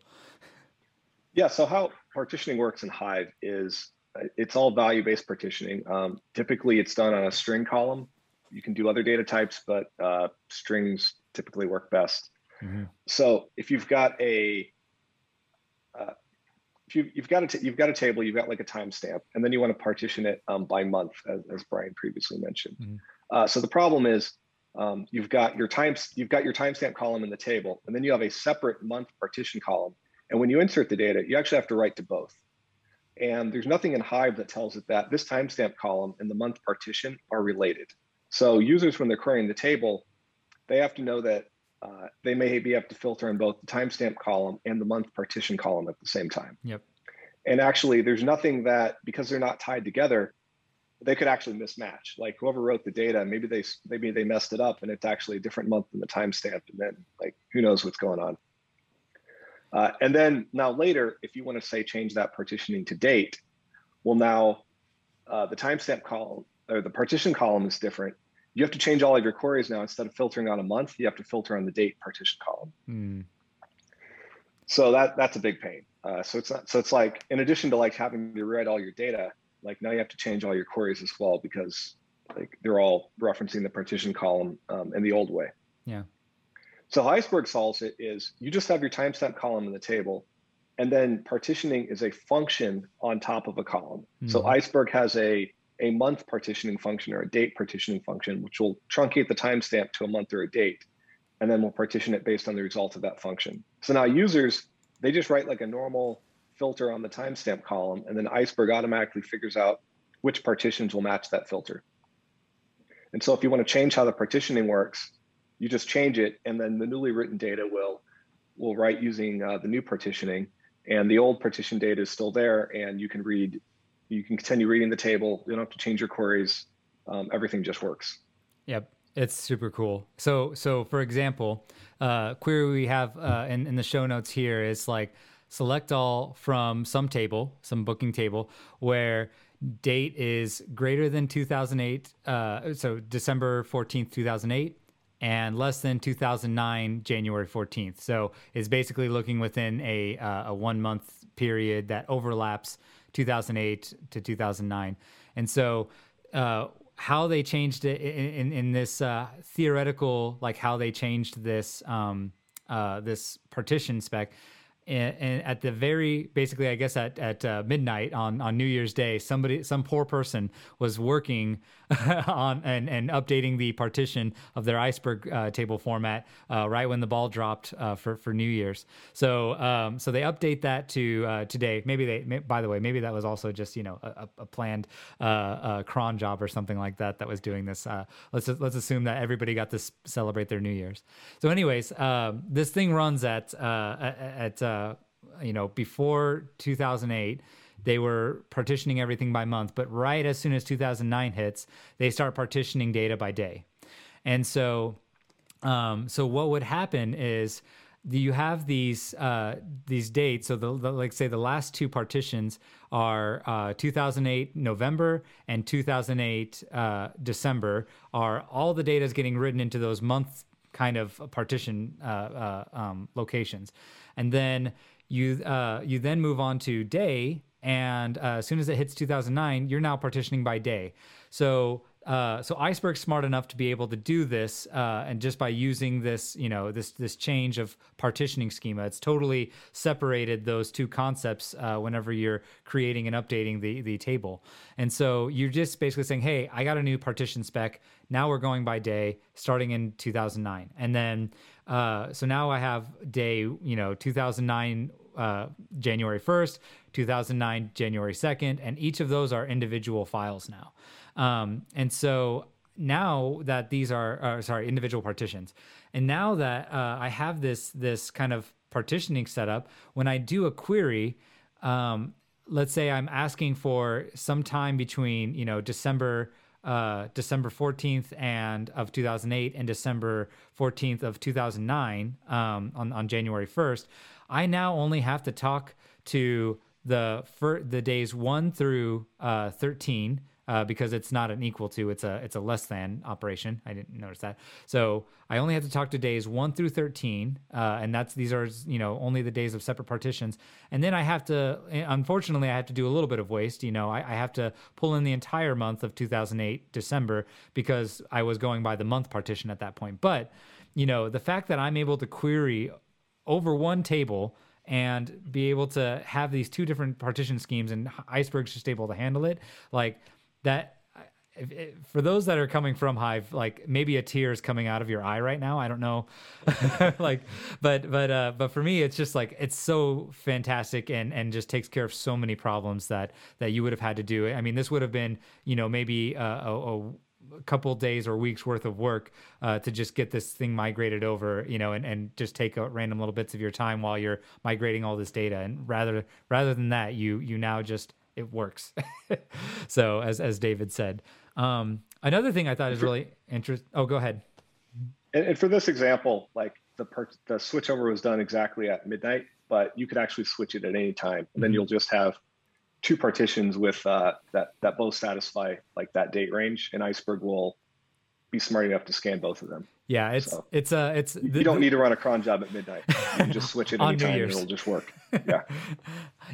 Yeah. So how partitioning works in Hive is it's all value-based partitioning. Um, typically, it's done on a string column. You can do other data types, but uh, strings typically work best. Mm-hmm. So if you've got a uh, if you, you've got a t- you've got a table, you've got like a timestamp, and then you want to partition it um, by month, as, as, Brian previously mentioned. Mm-hmm. Uh, so the problem is um, you've got your times you've got your timestamp column in the table, and then you have a separate month partition column. And when you insert the data, you actually have to write to both. And there's nothing in Hive that tells it that this timestamp column and the month partition are related. So users, when they're querying the table, they have to know that uh, they may be able to filter on both the timestamp column and the month partition column at the same time.
Yep.
And actually, there's nothing that because they're not tied together, they could actually mismatch. Like whoever wrote the data, maybe they maybe they messed it up, and it's actually a different month than the timestamp, and then like who knows what's going on. Uh, and then now later, if you want to say change that partitioning to date, well now uh, the timestamp column or the partition column is different. You have to change all of your queries now. Instead of filtering on a month, you have to filter on the date partition column. Mm. So that that's a big pain. Uh, so it's not, so it's like in addition to like having to rewrite all your data, like now you have to change all your queries as well because like they're all referencing the partition column um, in the old way.
Yeah.
So how Iceberg solves it is you just have your timestamp column in the table, and then partitioning is a function on top of a column. Mm-hmm. So Iceberg has a a month partitioning function or a date partitioning function, which will truncate the timestamp to a month or a date, and then we'll partition it based on the result of that function. So now users, they just write like a normal filter on the timestamp column, and then Iceberg automatically figures out which partitions will match that filter. And so if you want to change how the partitioning works, you just change it, and then the newly written data will will write using uh, the new partitioning, and the old partition data is still there, and you can read, you can continue reading the table. You don't have to change your queries. Um, everything just works.
Yep, it's super cool. So, so for example, uh, query we have uh, in in the show notes here is like select all from some table, some booking table, where date is greater than 2008, uh, so December 14th, 2008, and less than 2009 January 14th. So it's basically looking within a uh, a one month period that overlaps 2008 to 2009. And so uh, how they changed it in in, in this uh, theoretical, like how they changed this um, uh, this partition spec and, and, at the very basically i guess at, at uh, midnight on, on new year's day somebody some poor person was working on and, and updating the partition of their iceberg uh, table format uh, right when the ball dropped uh, for, for new year's. So um, so they update that to uh, today. Maybe they may, by the way maybe that was also just you know a, a planned uh, cron job or something like that that was doing this. Let's let's assume that everybody got to celebrate their new year's. So anyways um, this thing runs at at, at uh, you know, before 2008, they were partitioning everything by month, but right as soon as 2009 hits, they start partitioning data by day. And so, um, so what would happen is you have these uh, these dates. So the, the, like say the last two partitions are uh, 2008 November and 2008 uh, December. Are all the data is getting written into those month kind of partition uh, uh, um, locations, and then you uh, you then move on to day, and uh, as soon as it hits 2009, you're now partitioning by day. So uh, so Iceberg's smart enough to be able to do this, uh, and just by using this, you know, this this change of partitioning schema, it's totally separated those two concepts uh, whenever you're creating and updating the the table. And so you're just basically saying, hey, I got a new partition spec. Now we're going by day, starting in 2009, and then uh, so now I have day, you know, 2009 uh, January 1st, 2009 January 2nd, and each of those are individual files now. Um, and so now that these are uh, sorry individual partitions, and now that uh, I have this this kind of partitioning setup, when I do a query. Um, let's say I'm asking for some time between, you know, December uh, December 14th and of 2008 and December 14th of 2009 um, on, on January 1st, I now only have to talk to the fir- the days 1 through uh, 13 uh, because it's not an equal to it's a it's a less than operation. I didn't notice that. So i only have to talk to days 1 through 13 uh, and that's these are you know only the days of separate partitions. And then i have to eh, unfortunately i have to do a little bit of waste you know. I, I have to pull in the entire month of 2008 december because i was going by the month partition at that point. But you know the fact that i'm able to query over one table and be able to have these two different partition schemes and iceberg's just able to handle it like that for those that are coming from hive like maybe a tear is coming out of your eye right now. I don't know. Like but but uh but for me it's just like it's so fantastic and and just takes care of so many problems that that you would have had to do. I mean this would have been you know maybe a, a, a couple days or weeks worth of work uh, to just get this thing migrated over, you know, and, and just take a random little bits of your time while you're migrating all this data. And rather rather than that, you you now just it works. so as as David said, um, another thing I thought is really interesting. Oh, go ahead.
And, and, for this example, like the per- the switchover was done exactly at midnight, but you could actually switch it at any time, and mm-hmm. then you'll just have two partitions with uh, that that both satisfy like that date range, and Iceberg will be smart enough to scan both of them.
Yeah, it's so, it's uh it's
the, you don't need to run a cron job at midnight. You just switch it anytime and it'll just work. Yeah.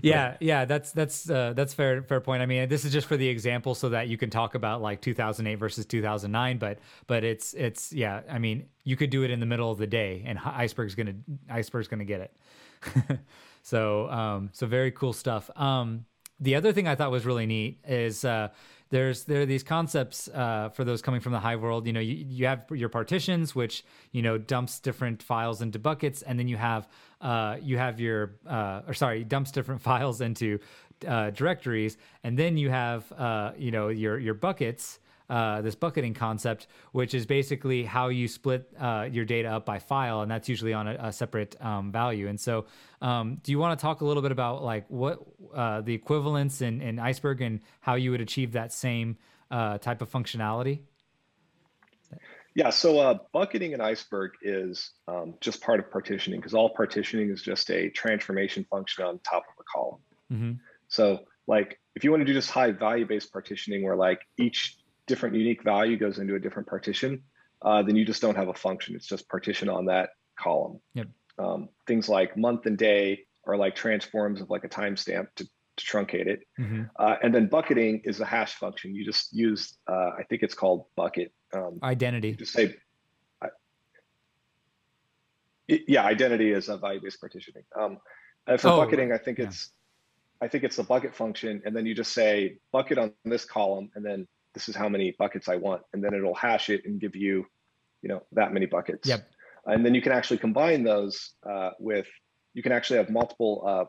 yeah, yeah, that's that's uh, that's fair fair point. I mean, this is just for the example so that you can talk about like 2008 versus 2009, but but it's it's yeah, I mean, you could do it in the middle of the day and iceberg's going to iceberg's going to get it. so um so very cool stuff. Um the other thing I thought was really neat is uh there's there are these concepts uh, for those coming from the hive world. You know, you, you have your partitions, which you know dumps different files into buckets, and then you have uh, you have your uh, or sorry dumps different files into uh, directories, and then you have uh, you know your your buckets uh, this bucketing concept, which is basically how you split uh, your data up by file, and that's usually on a, a separate um, value. And so, um, do you want to talk a little bit about like what uh, the equivalence in, in Iceberg and how you would achieve that same uh, type of functionality?
Yeah, so uh, bucketing in Iceberg is um, just part of partitioning because all partitioning is just a transformation function on top of a column. Mm-hmm. So, like, if you want to do just high value based partitioning where like each different unique value goes into a different partition, uh, then you just don't have a function. It's just partition on that column.
Yep.
Um, things like month and day are like transforms of like a timestamp to, to truncate it. Mm-hmm. Uh, and then bucketing is a hash function. You just use, uh, I think it's called bucket.
Um, identity.
Just say, it, yeah, identity is a value-based partitioning. Um, for oh, bucketing, I think yeah. it's, I think it's the bucket function, and then you just say bucket on this column, and then this is how many buckets I want, and then it'll hash it and give you, you know, that many buckets.
Yep.
And then you can actually combine those uh, with, you can actually have multiple uh,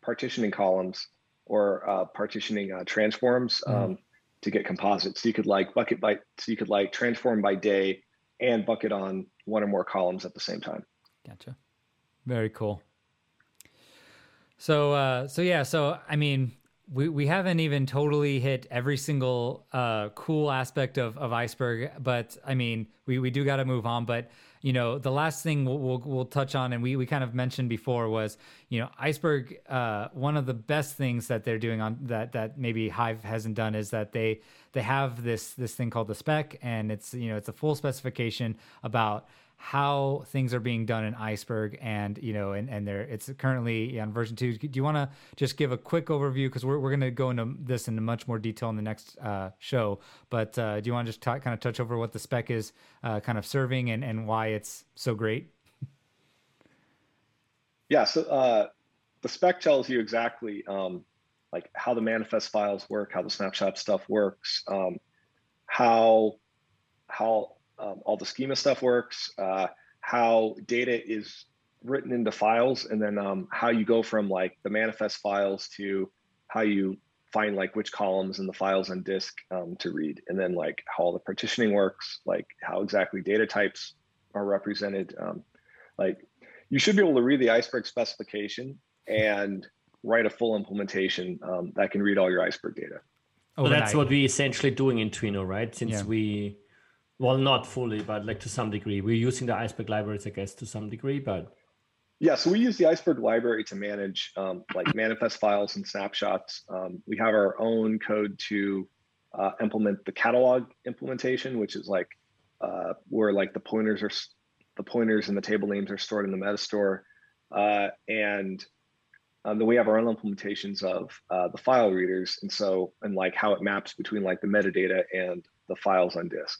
partitioning columns or uh, partitioning uh, transforms um, mm. to get composites. So you could like bucket by, so you could like transform by day and bucket on one or more columns at the same time.
Gotcha. Very cool. So, uh, so yeah, so I mean, we, we haven't even totally hit every single uh, cool aspect of, of iceberg but i mean we, we do got to move on but you know the last thing we'll, we'll, we'll, touch on and we, we kind of mentioned before was you know iceberg uh, one of the best things that they're doing on that that maybe hive hasn't done is that they they have this this thing called the spec and it's you know it's a full specification about how things are being done in Iceberg, and you know, and and there it's currently on version two. Do you want to just give a quick overview because we're we're going to go into this in much more detail in the next uh, show? But uh, do you want to just t- kind of touch over what the spec is, uh, kind of serving, and and why it's so great?
Yeah. So uh, the spec tells you exactly um, like how the manifest files work, how the snapshot stuff works, um, how how um, all the schema stuff works, uh, how data is written into files, and then um, how you go from like the manifest files to how you find like which columns in the files on disk um, to read, and then like how all the partitioning works, like how exactly data types are represented. Um, like you should be able to read the iceberg specification and write a full implementation um, that can read all your iceberg data.
Well, that's what we're essentially doing in Trino, right? Since yeah. we well, not fully, but like to some degree. We're using the Iceberg libraries, I guess, to some degree, but
yeah, so we use the Iceberg library to manage um, like manifest files and snapshots. Um, we have our own code to uh, implement the catalog implementation, which is like uh, where like the pointers are the pointers and the table names are stored in the metastore, uh, and um, then we have our own implementations of uh, the file readers, and so and like how it maps between like the metadata and the files on disk.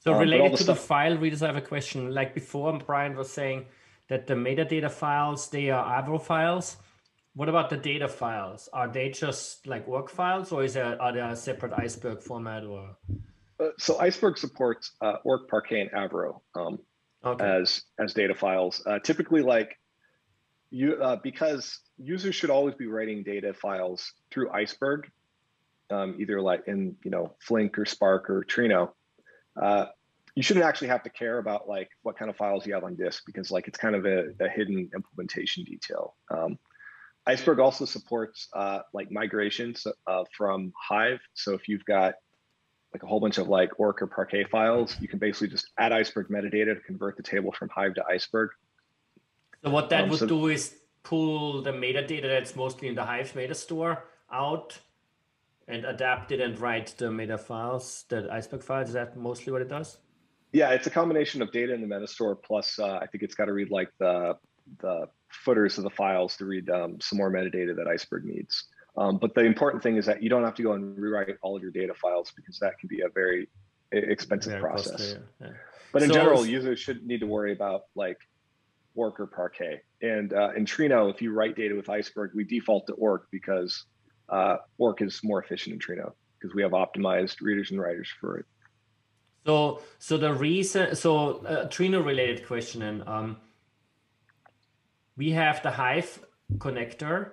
So um, related to stuff- the file readers, I have a question. Like before, Brian was saying that the metadata files they are Avro files. What about the data files? Are they just like ORC files, or is there are there a separate Iceberg format or?
Uh, so Iceberg supports uh, ORC, Parquet, and Avro um, okay. as as data files. Uh, typically, like you uh, because users should always be writing data files through Iceberg, um, either like in you know Flink or Spark or Trino. Uh, you shouldn't actually have to care about like what kind of files you have on disk because like it's kind of a, a hidden implementation detail. Um, Iceberg also supports uh, like migrations uh, from Hive. So if you've got like a whole bunch of like Orc or Parquet files, you can basically just add Iceberg metadata to convert the table from Hive to Iceberg.
So what that um, would so, do is pull the metadata that's mostly in the Hive meta store out and adapt it and write the meta files, the Iceberg files. Is that mostly what it does?
Yeah, it's a combination of data in the meta store plus uh, I think it's got to read like the the footers of the files to read um, some more metadata that Iceberg needs. Um, but the important thing is that you don't have to go and rewrite all of your data files because that can be a very expensive very process. Yeah. But in so general, users shouldn't need to worry about like Orc or Parquet. And uh, in Trino, if you write data with Iceberg, we default to Orc because uh, Orc is more efficient in Trino because we have optimized readers and writers for it.
So, so the reason, so uh, Trino related question, and um, we have the Hive connector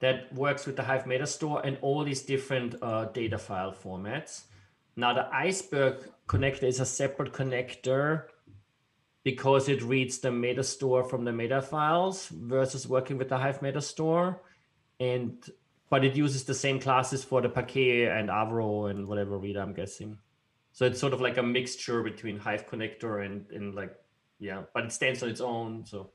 that works with the Hive Metastore and all these different uh, data file formats. Now the Iceberg connector is a separate connector because it reads the metastore from the meta files versus working with the Hive metastore. And but it uses the same classes for the Parquet and Avro and whatever reader I'm guessing. So it's sort of like a mixture between Hive connector and, and like yeah, but it stands on its own. So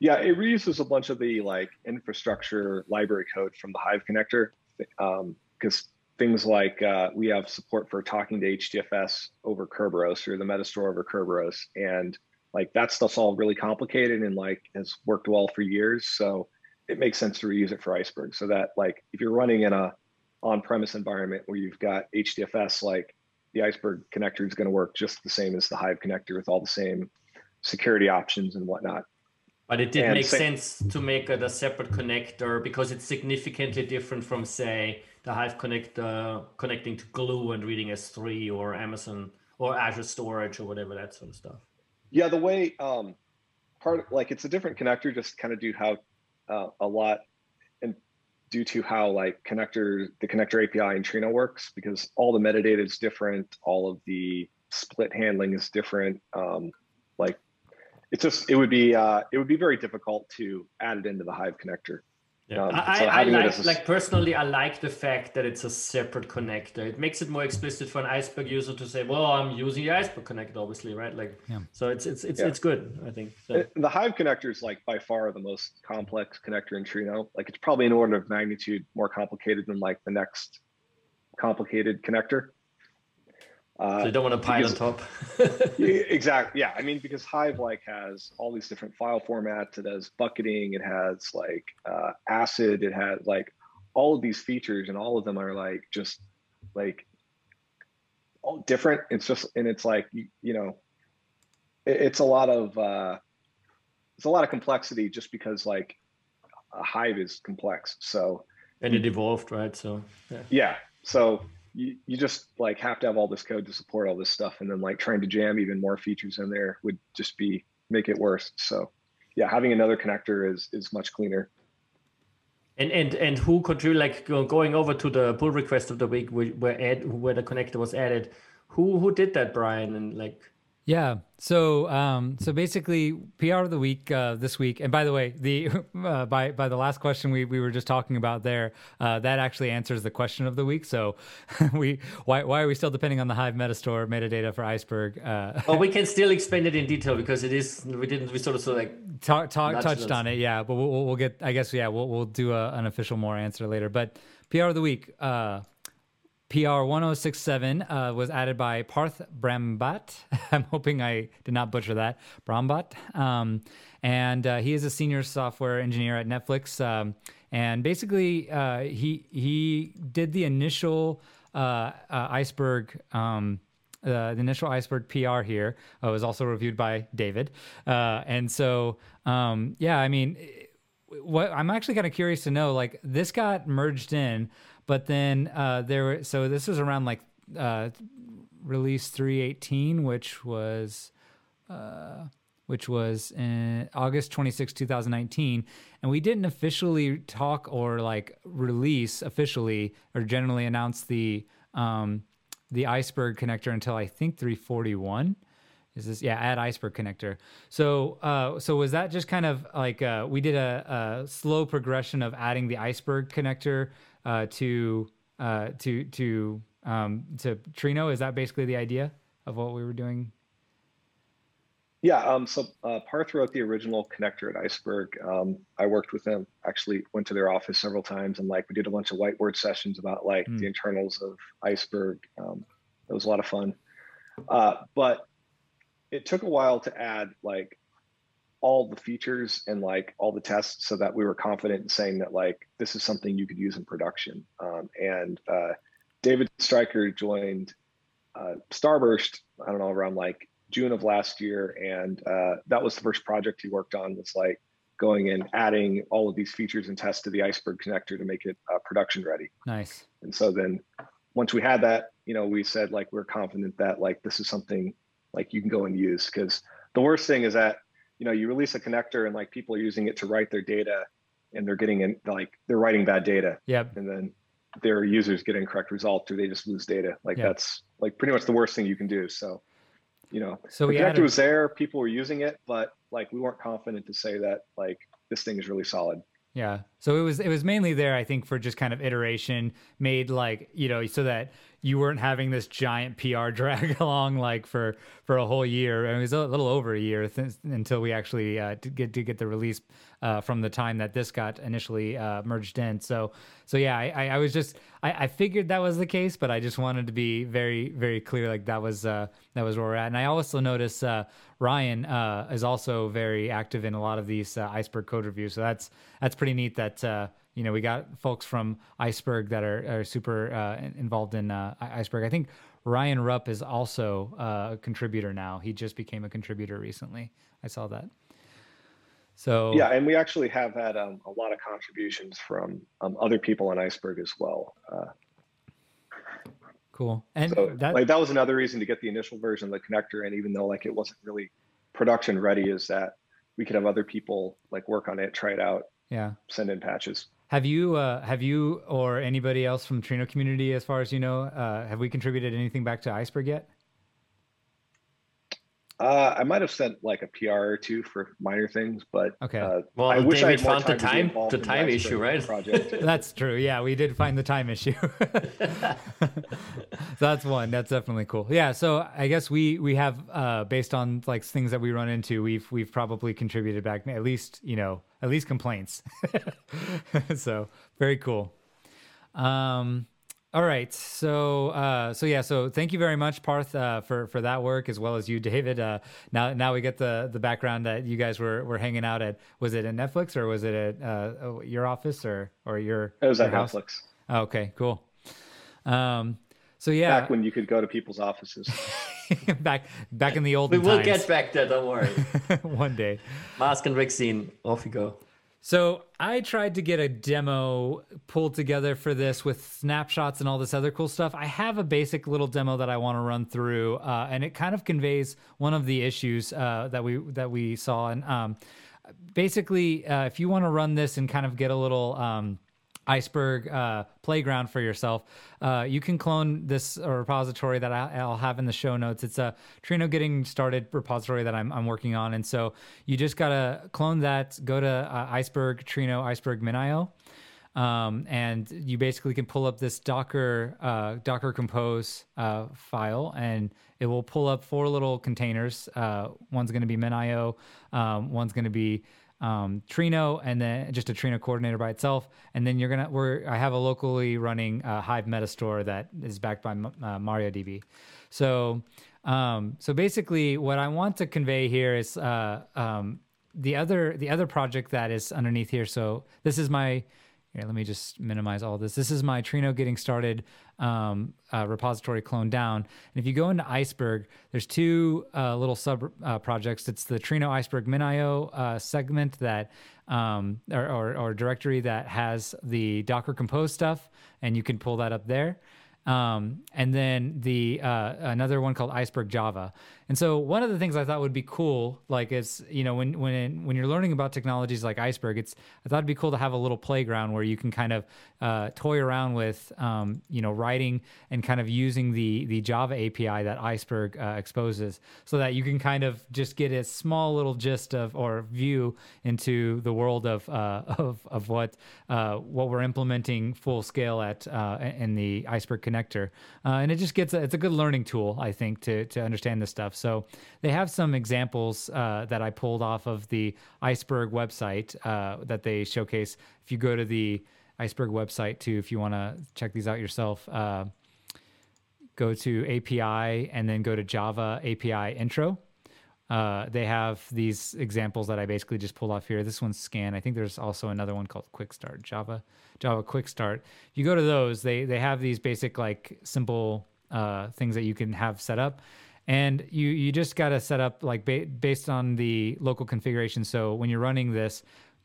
yeah, it reuses a bunch of the like infrastructure library code from the Hive connector because um, things like uh, we have support for talking to HDFS over Kerberos or the Metastore over Kerberos, and like that stuff's all really complicated and like has worked well for years. So it makes sense to reuse it for Iceberg. So that like if you're running in a on-premise environment where you've got HDFS, like the Iceberg connector is going to work just the same as the Hive connector with all the same security options and whatnot.
But it did and make same, sense to make it a separate connector because it's significantly different from, say, the Hive connector connecting to Glue and reading S3 or Amazon or Azure Storage or whatever that sort of stuff.
Yeah, the way um, part like it's a different connector, just kind of due how uh, a lot and due to how like connector the connector API in Trino works because all the metadata is different, all of the split handling is different. Um, like it's just it would be uh, it would be very difficult to add it into the Hive connector.
Yeah. Um, I, so I like, like personally, I like the fact that it's a separate connector. It makes it more explicit for an Iceberg user to say, "Well, I'm using the Iceberg connector, obviously, right?" Like, yeah. so it's it's it's yeah. it's good. I think so.
the Hive connector is like by far the most complex connector in Trino. Like, it's probably an order of magnitude more complicated than like the next complicated connector.
Uh, so you don't want to pile because, on top.
exactly. Yeah. I mean, because Hive like has all these different file formats. It has bucketing. It has like uh, acid. It has like all of these features, and all of them are like just like all different. It's just and it's like you, you know, it, it's a lot of uh, it's a lot of complexity just because like a Hive is complex. So
and it evolved, right? So
yeah. Yeah. So you, you just like have to have all this code to support all this stuff and then like trying to jam even more features in there would just be make it worse. So yeah having another connector is is much cleaner.
And and and who contribute like going over to the pull request of the week where add where the connector was added who who did that brian? And like
yeah. So um, so basically, PR of the week uh, this week. And by the way, the uh, by by the last question we, we were just talking about there, uh, that actually answers the question of the week. So we why why are we still depending on the Hive Metastore metadata for Iceberg?
Uh, well, we can still explain it in detail because it is we didn't we sort of sort of like
talk, talk touched on it. Yeah, but we'll, we'll get I guess yeah we'll we'll do a, an official more answer later. But PR of the week. Uh, PR 1067 uh, was added by Parth Brahmbhatt. I'm hoping I did not butcher that. Brahmbhatt. Um, and uh, he is a senior software engineer at Netflix. Um, and basically, uh, he he did the initial uh, uh, iceberg. Um, uh, the initial iceberg PR here uh, was also reviewed by David, uh, and so um, yeah, I mean, what I'm actually kind of curious to know, like this got merged in, but then uh, there, were, so this was around like uh, release 318, which was uh, which was in August 26, 2019. And we didn't officially talk or like release officially or generally announce the um, the iceberg connector until I think 341. Is this yeah add iceberg connector? So uh, so was that just kind of like uh, we did a, a slow progression of adding the iceberg connector uh, to uh, to to um, to Trino? Is that basically the idea of what we were doing
yeah, um, so uh, Parth wrote the original connector at Iceberg. Um, I worked with them, actually went to their office several times and like we did a bunch of whiteboard sessions about like mm. the internals of Iceberg. Um, it was a lot of fun. Uh, but it took a while to add like all the features and like all the tests so that we were confident in saying that like this is something you could use in production. Um, and uh, David Stryker joined uh, Starburst, I don't know, around like June of last year, and uh, that was the first project he worked on. Was like going and adding all of these features and tests to the Iceberg connector to make it uh, production ready.
Nice.
And so then, once we had that, you know, we said like we're confident that like this is something like you can go and use because the worst thing is that you know you release a connector and like people are using it to write their data and they're getting in like they're writing bad data.
Yep.
And then their users get incorrect results or they just lose data. Like yep. that's like pretty much the worst thing you can do. So you know, so the connector added... was there, people were using it, but like we weren't confident to say that like this thing is really solid.
Yeah. So it was it was mainly there, I think, for just kind of iteration, made like you know, so that you weren't having this giant PR drag along like for for a whole year. I mean, it was a little over a year th- until we actually uh, to get to get the release uh, from the time that this got initially uh, merged in. So so yeah, I, I was just I, I, figured that was the case, but I just wanted to be very very clear like that was uh, that was where we're at. And I also notice uh, Ryan uh, is also very active in a lot of these iceberg code reviews. So that's that's pretty neat that you know, we got folks from Iceberg that are, are super uh, involved in uh, Iceberg. I think Ryan Rupp is also uh, a contributor now. He just became a contributor recently. I saw that. So
yeah, and we actually have had um, a lot of contributions from um, other people on Iceberg as well. Uh,
cool.
And so, that, like that was another reason to get the initial version of the connector. And even though like it wasn't really production ready, is that we could have other people like work on it, try it out,
yeah,
send in patches.
Have you, uh, have you, or anybody else from Trino community, as far as you know, uh, have we contributed anything back to Iceberg yet?
Uh, I might have sent like a PR or two for minor things, but
okay.
Uh,
well,
I
wish David I found the time, the time issue, right?
Project.
That's true. Yeah, we did find the time issue. that's one. That's definitely cool. Yeah. So I guess we we have uh, based on like things that we run into, we've we've probably contributed back at least you know at least complaints. so very cool. Um, all right. So, uh, so yeah. So, thank you very much, Parth, uh, for for that work as well as you, David. Uh, now, now we get the the background that you guys were were hanging out at. Was it at Netflix or was it at uh, oh, your office or or your?
It was
your
at house? Netflix.
Oh, okay. Cool. Um. So yeah.
Back when you could go to people's offices.
back back in the old. Days.
We will get back there. Don't worry.
One day.
Mask and vaccine. Off you go.
So I tried to get a demo pulled together for this with snapshots and all this other cool stuff. I have a basic little demo that I want to run through, uh, and it kind of conveys one of the issues uh, that we that we saw. And um, basically, uh, if you want to run this and kind of get a little um, iceberg uh, playground for yourself. Uh, you can clone this repository that I'll have in the show notes. It's a Trino getting started repository that I'm, I'm working on. And so you just got to clone that, go to uh, iceberg, Trino, iceberg MinIO. Um, and you basically can pull up this Docker uh, Docker Compose uh, file, and it will pull up four little containers. Uh, one's going to be MinIO, um, one's going to be um, Trino and then just a Trino coordinator by itself. And then you're gonna we're I have a locally running uh, Hive Metastore that is backed by uh, MariaDB. So um, so basically, what I want to convey here is uh, um, the other the other project that is underneath here. So this is my here, let me just minimize all this. This is my Trino getting started um, uh, repository clone down. And if you go into Iceberg, there's two uh, little sub uh, projects. It's the Trino Iceberg MinIO uh, segment that um, or, or, or directory that has the Docker Compose stuff, and you can pull that up there. Um, and then the uh, another one called Iceberg Java. And so one of the things I thought would be cool, like is you know when when when you're learning about technologies like Iceberg, it's I thought it'd be cool to have a little playground where you can kind of uh, toy around with um, you know writing and kind of using the the Java API that Iceberg uh, exposes, so that you can kind of just get a small little gist of or view into the world of uh, of of what uh, what we're implementing full scale at uh, in the Iceberg connector, uh, and it just gets a, it's a good learning tool I think to to understand this stuff. So they have some examples uh, that I pulled off of the Iceberg website uh, that they showcase. If you go to the Iceberg website too, if you want to check these out yourself, uh, go to API and then go to Java API intro. Uh, they have these examples that I basically just pulled off here. This one's scan. I think there's also another one called Quick Start Java Java Quick Start. You go to those, they they have these basic like simple uh, things that you can have set up and you you just got to set up like ba- based on the local configuration. So when you're running this,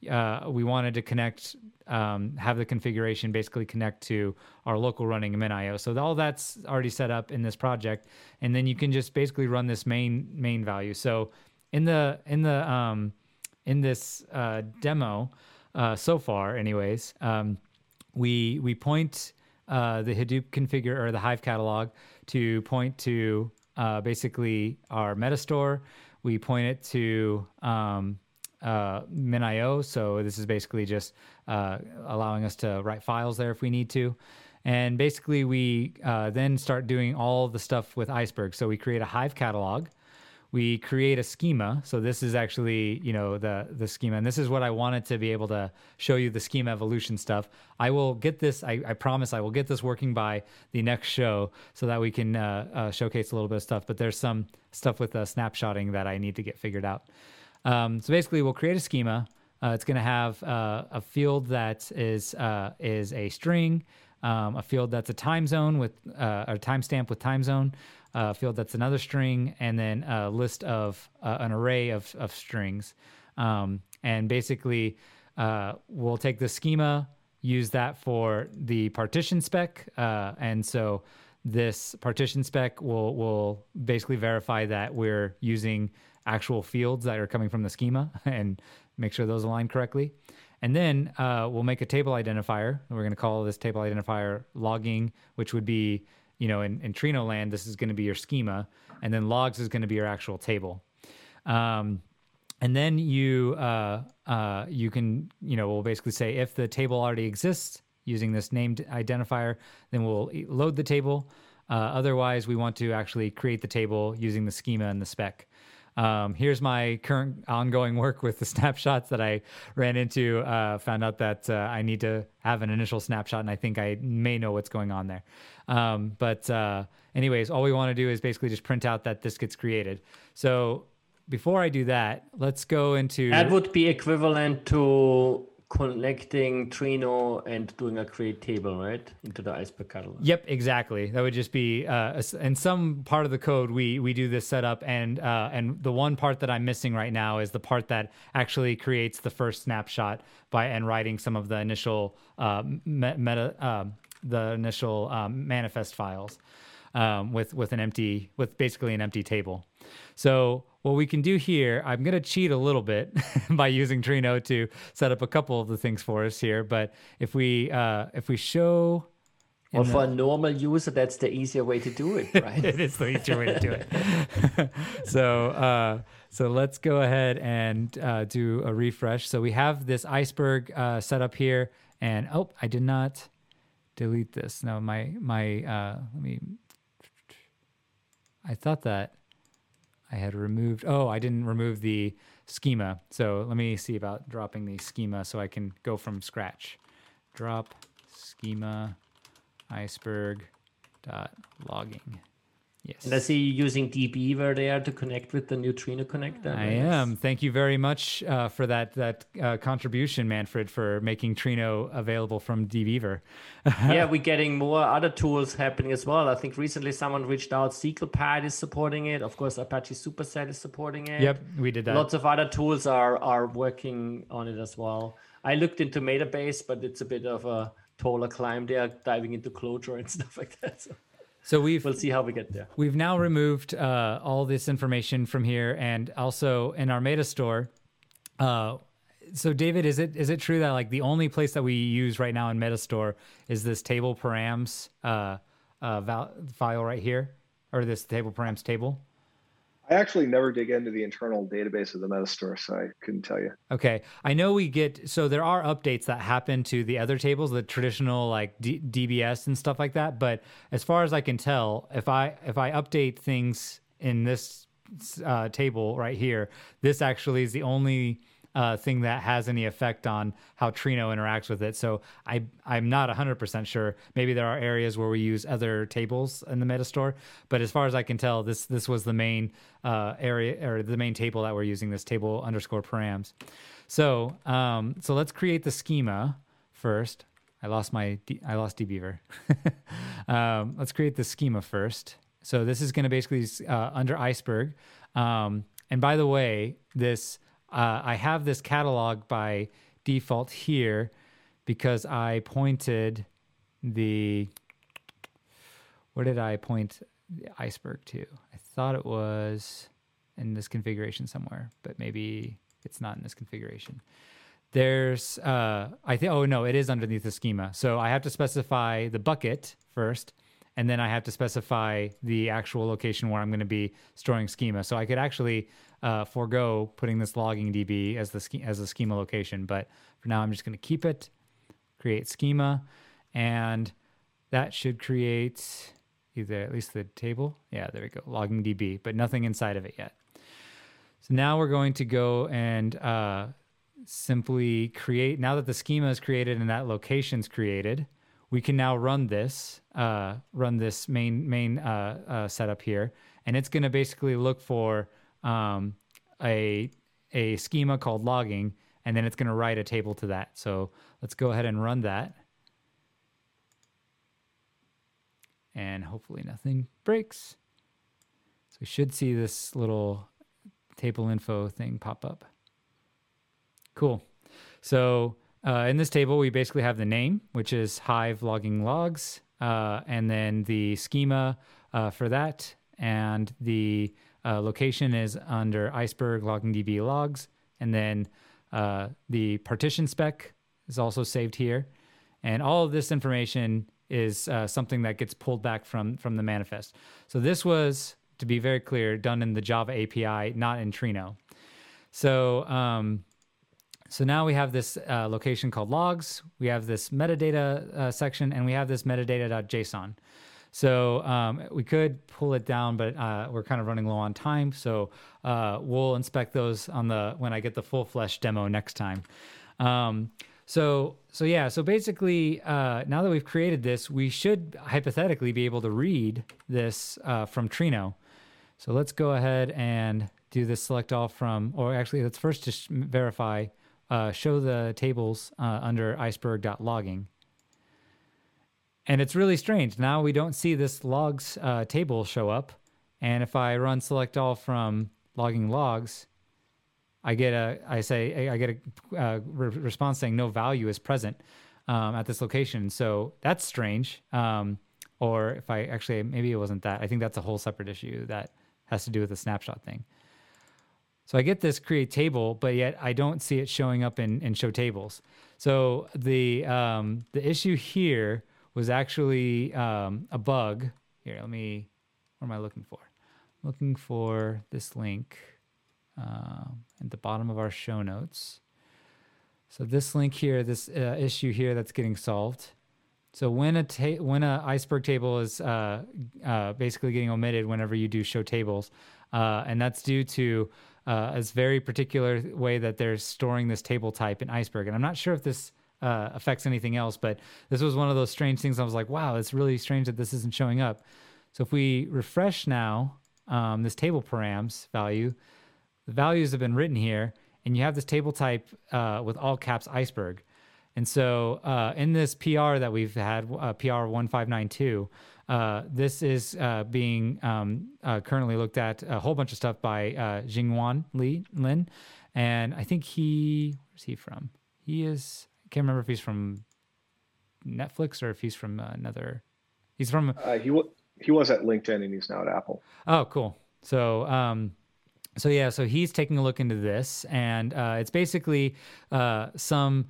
uh, we wanted to connect, um, have the configuration basically connect to our local running MinIO. So all that's already set up in this project, and then you can just basically run this main main value. So in the in the um, in this uh, demo uh, so far, anyways, um, we we point uh, the Hadoop configure or the Hive catalog to point to uh, basically our Metastore. We point it to um, uh, MinIO. So this is basically just uh, allowing us to write files there if we need to. And basically, we uh, then start doing all the stuff with Iceberg. So we create a Hive catalog we create a schema. So this is actually, you know, the the schema, and this is what I wanted to be able to show you the schema evolution stuff. I will get this. I, I promise I will get this working by the next show so that we can uh, uh, showcase a little bit of stuff. But there's some stuff with uh, snapshotting that I need to get figured out. Um, so basically, we'll create a schema. Uh, it's going to have uh, a field that is is a string, um, a field that's a time zone with a timestamp with time zone uh, field that's another string, and then a list of uh, an array of, of strings. Um, and basically, uh, we'll take the schema, use that for the partition spec. Uh, and so this partition spec will, will basically verify that we're using actual fields that are coming from the schema and make sure those align correctly. And then uh, we'll make a table identifier. We're going to call this table identifier logging, which would be you know, in, in Trino land, this is going to be your schema, and then logs is going to be your actual table. Um, and then you uh, uh, you can you know we'll basically say if the table already exists using this named identifier, then we'll load the table. Uh, otherwise, we want to actually create the table using the schema and the spec. Um, here's my current ongoing work with the snapshots that I ran into. Uh, found out that uh, I need to have an initial snapshot, and I think I may know what's going on there. Um, but uh, anyways, all we want to do is basically just print out that this gets created. So before I do that, let's go into
that would be equivalent to connecting Trino and doing a create table, right, into the Iceberg catalog.
Yep, exactly. That would just be uh, in some part of the code we we do this setup, and uh, and the one part that I'm missing right now is the part that actually creates the first snapshot by and writing some of the initial uh, meta uh, the initial um, manifest files um, with with an empty with basically an empty table. So what we can do here, I'm going to cheat a little bit by using Trino to set up a couple of the things for us here. But if we uh, if we show
well, for a normal user, that's the easier way to do it, right?
it is the easier way to do it. so, uh, so let's go ahead and uh, do a refresh. So we have this iceberg uh, set up here, and oh, I did not delete this. No, my my uh, let me. I thought that I had removed. Oh, I didn't remove the schema. So let me see about dropping the schema so I can go from scratch. Drop schema iceberg dot logging. Yes.
And I see you using dbeaver there to connect with the new Trino connector.
I am. Thank you very much uh, for that that uh, contribution, Manfred, for making Trino available from dbeaver.
yeah, we're getting more other tools happening as well. I think recently someone reached out. SQLpad is supporting it. Of course, Apache Superset is supporting it.
Yep, we did that.
Lots of other tools are are working on it as well. I looked into Metabase, but it's a bit of a taller climb there, diving into Clojure and stuff like that. So
so we've
we'll see how we get there.
We've now removed uh, all this information from here, and also in our Metastore. Uh, so David, is it is it true that like the only place that we use right now in Metastore is this table params uh, uh, val- file right here, or this table params table?
I actually never dig into the internal database of the Metastore, so I couldn't tell you.
Okay, I know we get so there are updates that happen to the other tables, the traditional like D- DBS and stuff like that. But as far as I can tell, if I if I update things in this uh, table right here, this actually is the only uh, thing that has any effect on how Trino interacts with it. So I I'm not 100% sure. Maybe there are areas where we use other tables in the Metastore, but as far as I can tell, this this was the main uh, area or the main table that we're using. This table underscore params. So um, so let's create the schema first. I lost my I lost dbeaver. um, let's create the schema first. So this is going to basically uh, under iceberg. Um, and by the way, this uh, I have this catalog by default here because I pointed the where did I point the iceberg to? I thought it was in this configuration somewhere, but maybe it's not in this configuration. There's uh, I think oh no, it is underneath the schema. So I have to specify the bucket first, and then I have to specify the actual location where I'm going to be storing schema. So I could actually uh, forego putting this logging DB as the as a schema location, but for now I'm just going to keep it, create schema, and that should create either at least the table. Yeah, there we go, logging DB, but nothing inside of it yet. So now we're going to go and uh, simply create. Now that the schema is created and that location's created, we can now run this, uh, run this main main uh, uh setup here, and it's going to basically look for um, a a schema called logging, and then it's going to write a table to that. So let's go ahead and run that. And hopefully nothing breaks. So we should see this little table info thing pop up. Cool. So uh, in this table, we basically have the name, which is Hive logging logs, uh, and then the schema uh, for that, and the uh, location is under iceberg logging DB logs. And then uh, the partition spec is also saved here. And all of this information is uh, something that gets pulled back from, from the manifest. So this was, to be very clear, done in the Java API, not in Trino. So, um, so now we have this uh, location called logs. We have this metadata uh, section, and we have this metadata.json. So um, we could pull it down, but uh, we're kind of running low on time. So uh, we'll inspect those on the when I get the full flesh demo next time. Um, so so yeah. So basically, uh, now that we've created this, we should hypothetically be able to read this uh, from Trino. So let's go ahead and do this select all from, or actually, let's first just verify. Uh, show the tables uh, under iceberg.logging. And it's really strange. Now we don't see this logs uh, table show up. And if I run select all from logging logs, I get a, I say, I get a uh, re- response saying no value is present um, at this location. So that's strange. Um, or if I actually, maybe it wasn't that. I think that's a whole separate issue that has to do with the snapshot thing. So I get this create table, but yet I don't see it showing up in, in show tables. So the um, the issue here was actually um, a bug. Here, let me. What am I looking for? looking for this link uh, at the bottom of our show notes. So this link here, this uh, issue here, that's getting solved. So when a ta- when a iceberg table is uh, uh, basically getting omitted whenever you do show tables, uh, and that's due to uh, a very particular way that they're storing this table type in Iceberg. And I'm not sure if this uh, affects anything else, but this was one of those strange things. I was like, wow, it's really strange that this isn't showing up. So if we refresh now um, this table params value, the values have been written here, and you have this table type uh, with all caps iceberg. And so uh, in this PR that we've had, uh, PR 1592, uh, this is uh, being um, uh, currently looked at a whole bunch of stuff by uh, Jingwan Li Lin, and I think he where's he from? He is I can't remember if he's from Netflix or if he's from another. He's from.
Uh, he w- he was at LinkedIn and he's now at Apple.
Oh, cool. So um, so yeah, so he's taking a look into this, and uh, it's basically uh, some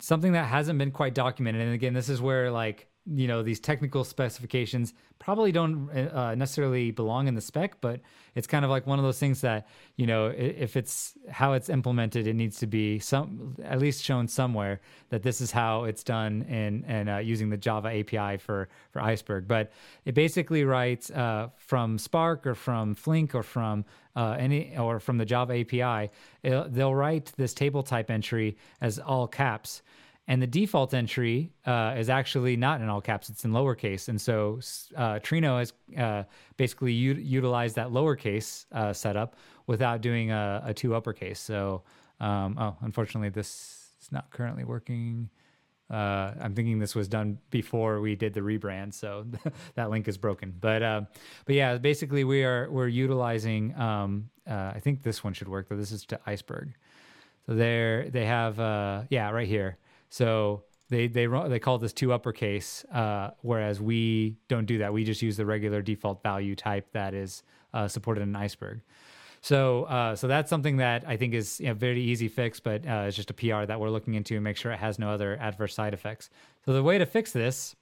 something that hasn't been quite documented. And again, this is where like you know these technical specifications probably don't uh, necessarily belong in the spec but it's kind of like one of those things that you know if it's how it's implemented it needs to be some at least shown somewhere that this is how it's done in and uh, using the java api for for iceberg. But it basically writes uh, from spark or from flink or from uh, any or from the java api they'll write this table type entry as all caps and the default entry uh, is actually not in all caps; it's in lowercase. And so uh, Trino has uh, basically u- utilized that lowercase uh, setup without doing a, a two uppercase. So, um, oh, unfortunately, this is not currently working. Uh, I'm thinking this was done before we did the rebrand, so that link is broken. But uh, but yeah, basically we are we're utilizing. Um, I think this one should work, though. This is to Iceberg. So there they have yeah right here. So they they they call this two uppercase, uh, whereas we don't do that. We just use the regular default value type that is uh, supported in Iceberg. So uh, so that's something that I think is a very easy fix, but uh, it's just a PR that we're looking into and make sure it has no other adverse side effects. So the way to fix this,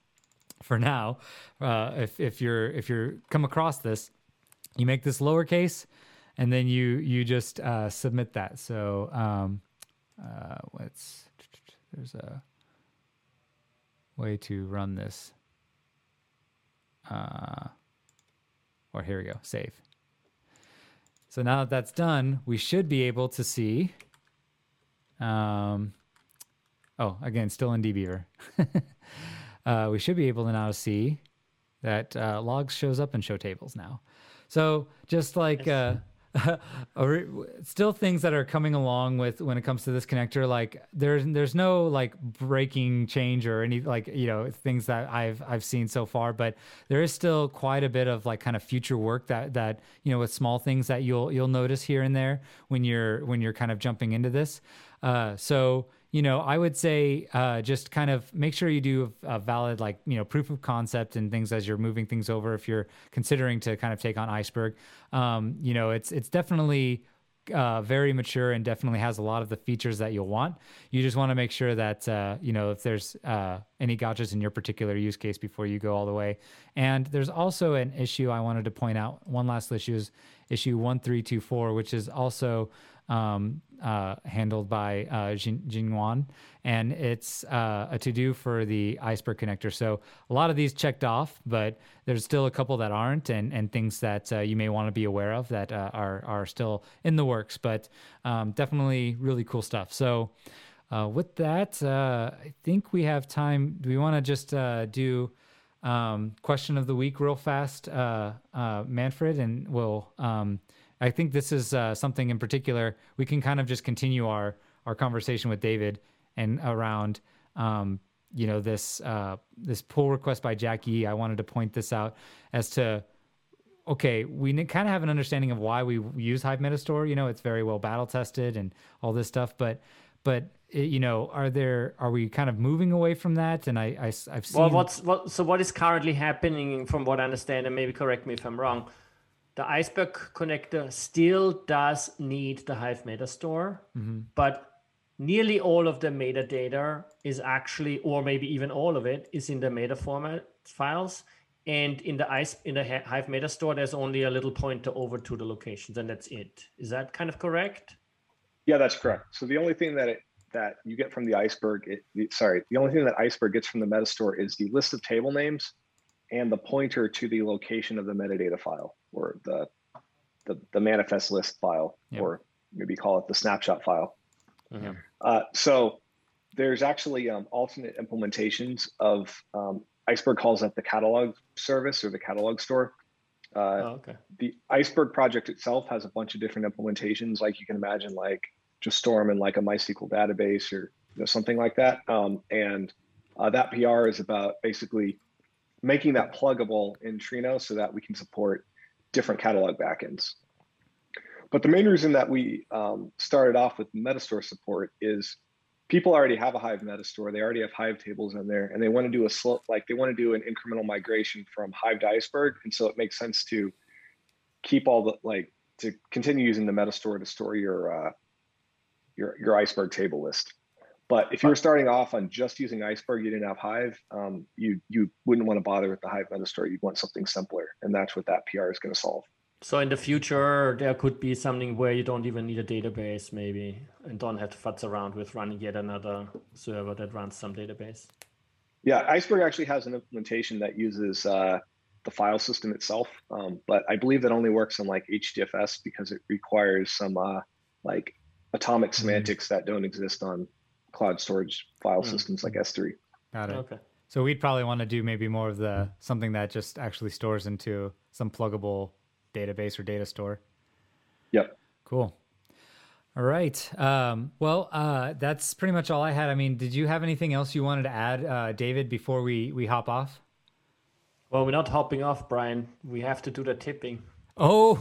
for now, uh, if if you're if you're come across this, you make this lowercase, and then you you just uh, submit that. So um, let's there's a way to run this. Uh, or here we go, save. So now that that's done, we should be able to see. Um, oh, again, still in dbeaver. uh, we should be able to now see that uh, logs shows up in show tables now. So just like uh, still things that are coming along with when it comes to this connector like there's there's no like breaking change or any like you know things that I've I've seen so far but there is still quite a bit of like kind of future work that that you know with small things that you'll you'll notice here and there when you're when you're kind of jumping into this. Uh, so you know, I would say uh, just kind of make sure you do a valid, like, you know, proof of concept and things as you're moving things over. If you're considering to kind of take on Iceberg, um, you know, it's it's definitely uh, very mature and definitely has a lot of the features that you'll want. You just want to make sure that uh, you know if there's uh, any gotchas in your particular use case before you go all the way. And there's also an issue I wanted to point out. One last issue is issue one three two four, which is also um, uh, handled by uh, Jingwan, and it's uh, a to do for the iceberg connector. So a lot of these checked off, but there's still a couple that aren't, and, and things that uh, you may want to be aware of that uh, are are still in the works. But um, definitely really cool stuff. So. Uh, with that, I think we have time. Do we want to just do um, question of the week real fast, Manfred, and we'll um, I think this is uh, something in particular we can kind of just continue our our conversation with David and around um, you know this uh, this pull request by Jackie. I wanted to point this out as to okay, we kind of have an understanding of why we use Hive Metastore. You know, it's very well battle tested and all this stuff, but but you know, are there are we kind of moving away from that? And I, I have seen
well, what's what so what is currently happening from what I understand, and maybe correct me if I'm wrong the iceberg connector still does need the Hive Metastore, mm-hmm. but nearly all of the metadata is actually, or maybe even all of it, is in the meta format files. And in the ice in the Hive Metastore, there's only a little pointer over to the locations, and that's it. Is that kind of correct?
Yeah, that's correct. So the only thing that it that you get from the iceberg, it, sorry, the only thing that iceberg gets from the metastore is the list of table names and the pointer to the location of the metadata file or the the, the manifest list file,
Yep.
or maybe call it the snapshot file.
Mhm.
Uh, so there's actually um, alternate implementations of um, Iceberg calls that the catalog service or the catalog store. Uh,
Oh, okay.
the Iceberg project itself has a bunch of different implementations, like you can imagine, like just store them in like a MySQL database or you know, something like that. Um, and uh, that PR is about basically making that pluggable in Trino so that we can support different catalog backends. But the main reason that we um, started off with Metastore support is people already have a Hive Metastore. They already have Hive tables in there, and they want to do a slow, like they want to do an incremental migration from Hive to Iceberg, and so it makes sense to keep all the like to continue using the Metastore to store your uh, your your Iceberg table list. But if you were starting off on just using Iceberg, you didn't have Hive, um, you you wouldn't want to bother with the Hive Metastore. You'd want something simpler, and that's what that PR is going to solve.
So in the future, there could be something where you don't even need a database, maybe, and don't have to futz around with running yet another server that runs some database.
Yeah, Iceberg actually has an implementation that uses uh, the file system itself, um, but I believe that only works on like HDFS because it requires some uh, like atomic
Mhm.
semantics that don't exist on cloud storage file
Mm.
systems like S3.
Got it.
Okay.
So we'd probably want to do maybe more of the something that just actually stores into some pluggable database or data store.
Yep.
Cool. All right. Um, well, uh, that's pretty much all I had. I mean, did you have anything else you wanted to add, uh, David, before we we hop off?
Well, we're not hopping off, Brian. We have to do the tipping.
Oh,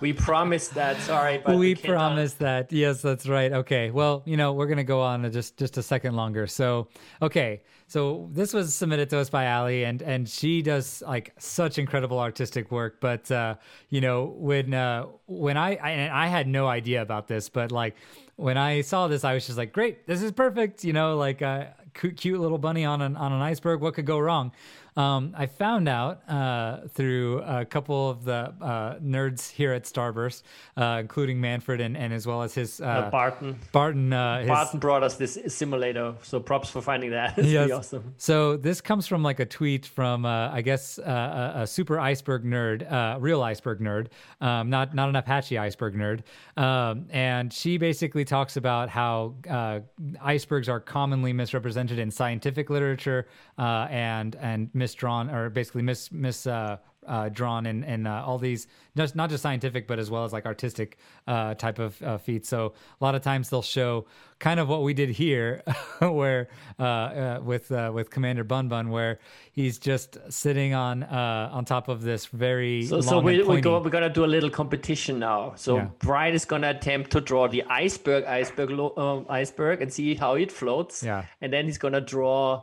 We promised that. Sorry, but
we promised that. Yes, that's right. Okay. Well, you know, we're gonna go on just just a second longer. So, okay. So this was submitted to us by Ali, and and she does like such incredible artistic work. But uh, you know, when uh, when I, I and I had no idea about this, but like when I saw this, I was just like, great, this is perfect. You know, like uh, cute, cute little bunny on an on an iceberg. What could go wrong? Um, I found out uh, through a couple of the uh, nerds here at Starburst, uh, including Manfred and, and as well as his
Uh,
uh,
Barton.
Barton. Uh, his,
Barton brought us this simulator, so props for finding that. It's
Yes.
awesome.
So this comes from like a tweet from uh, I guess uh, a, a super iceberg nerd, uh, real iceberg nerd, um, not not an Apache iceberg nerd, um, and she basically talks about how uh, icebergs are commonly misrepresented in scientific literature uh, and and misdrawn or basically mis mis. Uh, uh, drawn in, in uh, all these just not just scientific but as well as like artistic uh, type of uh, feats so a lot of times they'll show kind of what we did here where uh, uh, with uh, with commander bun bun where he's just sitting on uh, on top of this very
So, so
and
we, we go we're gonna do a little competition now. So
Yeah.
Brian is gonna attempt to draw the iceberg, iceberg, um, iceberg, and see how it floats.
Yeah.
And then he's gonna draw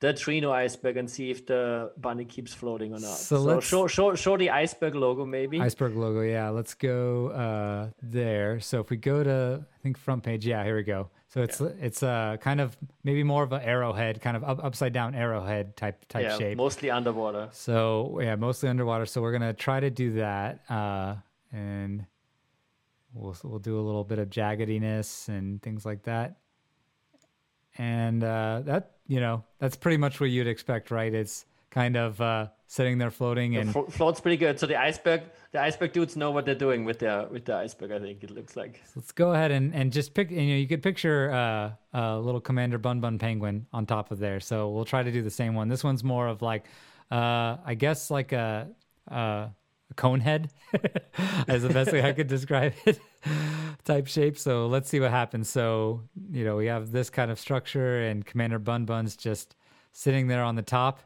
the Trino iceberg and see if the bunny keeps floating or not.
So
So,
let's-
show, show, show the iceberg logo maybe.
iceberg logo yeah let's go uh, there so if we go to i think front page yeah here we go so it's it's uh, kind of maybe more of an arrowhead kind of up, upside down arrowhead type type
yeah,
shape
mostly underwater.
So yeah, mostly underwater. So we're gonna try to do that, uh, and we'll we'll do a little bit of jaggediness and things like that. And uh, that you know that's pretty much what you'd expect, right? It's kind of uh, sitting there floating and
Flo- floats pretty good. So the iceberg, the iceberg dudes know what they're doing with their with the iceberg. I think it looks like.
let's go ahead and, and just pick. You know, you could picture uh, a little Commander Bun Bun Penguin on top of there. So we'll try to do the same one. This one's more of like, uh, I guess like a, a cone head, as the best way I could describe it, type shape. So let's see what happens. So you know, we have this kind of structure, and Commander Bun Bun's just sitting there on the top.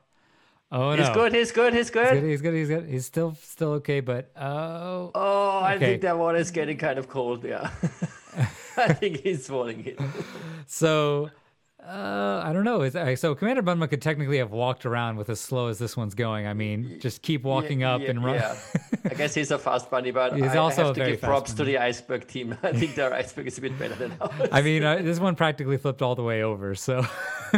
Oh
He's
no.
good. He's good. He's
He's good.
good.
He's good. He's good. He's still still okay, but oh,
Oh, I
Okay.
think that water is getting kind of cold. Yeah. I think he's falling in.
So, uh, I don't know. Is so Commander Bun Bun could technically have walked around with as slow as this one's going. I mean, just keep walking up and run.
Yeah. I guess he's a fast bunny, but
He's
I,
also
I
a
have to give props to the iceberg team. I think their iceberg is a bit better than ours.
I mean, uh, this one practically flipped all the way over. So,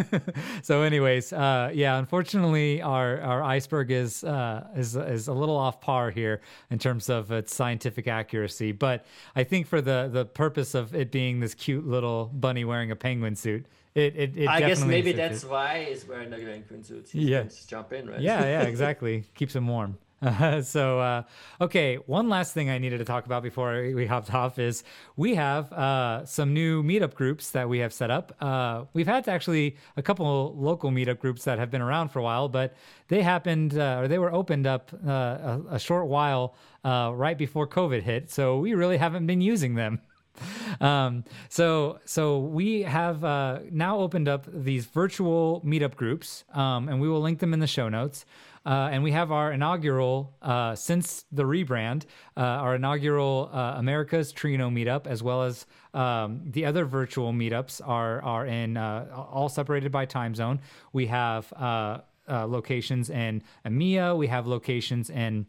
so anyways, uh, yeah. Unfortunately, our our iceberg is uh, is is a little off par here in terms of its scientific accuracy. But I think for the the purpose of it being this cute little bunny wearing a penguin suit, it it, it
I guess maybe
suits it.
that's why he's wearing the penguin suit. He
Yeah.
just jump in, right?
yeah, yeah, exactly. Keeps him warm. Uh, so, uh, okay, one last thing I needed to talk about before we hopped off is we have uh, some new meetup groups that we have set up. Uh, we've had actually a couple local meetup groups that have been around for a while, but they happened uh, or they were opened up uh, a, a, short while right before COVID hit. So we really haven't been using them. Um, so so we have uh, now opened up these virtual meetup groups, um, and we will link them in the show notes. Uh, and we have our inaugural, uh, since the rebrand, uh, our inaugural uh, America's Trino meetup, as well as um, the other virtual meetups are are in uh, all separated by time zone. We have locations in EMEA. We have locations in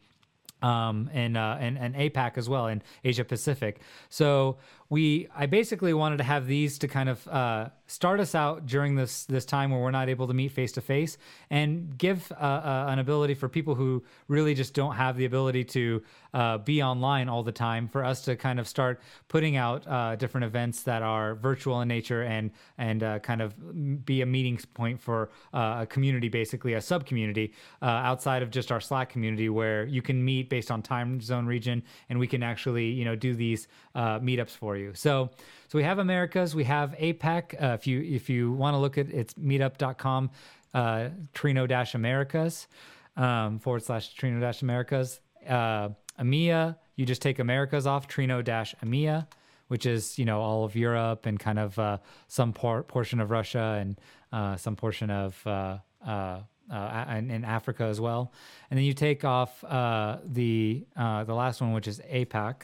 um, and, uh, and and APAC as well in Asia Pacific. So we I basically wanted to have these to kind of uh, start us out during this this time where we're not able to meet face to face and give uh, uh, an ability for people who really just don't have the ability to uh, be online all the time for us to kind of start putting out uh, different events that are virtual in nature and and uh, kind of be a meeting point for a community basically a sub community outside of just our Slack community where you can meet based on time zone region and we can actually you know do these meetups for you so so we have Americas, we have APAC. Uh, if you if you want to look at it's meetup.com, uh, Trino dash Americas um, forward slash Trino dash Americas. Uh, EMEA, you just take Americas off Trino dash EMEA, which is you know all of Europe and kind of uh, some por- portion of Russia and uh, some portion of uh, uh, uh, in, in, Africa as well. And then you take off uh, the uh, the last one, which is APAC,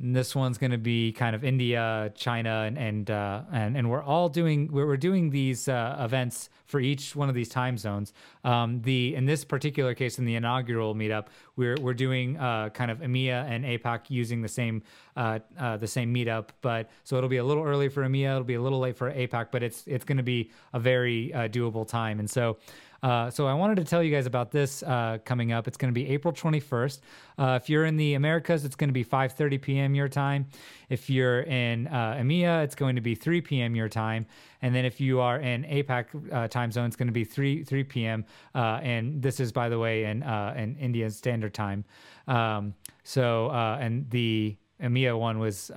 and this one's going to be kind of India, China, and and uh, and, and we're all doing we're, we're doing these uh, events for each one of these time zones. Um, the in this particular case, in the inaugural meetup, we're we're doing uh, kind of EMEA and APAC using the same uh, uh, the same meetup, but so it'll be a little early for EMEA, it'll be a little late for APAC, but it's it's going to be a very uh, doable time, and so. Uh, so I wanted to tell you guys about this uh, coming up. It's going to be April 21st. Uh, if you're in the Americas, it's going to be 5:30 p.m. your time. If you're in uh, EMEA, it's going to be 3 p.m. your time. And then if you are in APAC uh, time zone, it's going to be 3 3 p.m. and this is, by the way, in in Indian Standard Time. Um, so and the EMEA one was.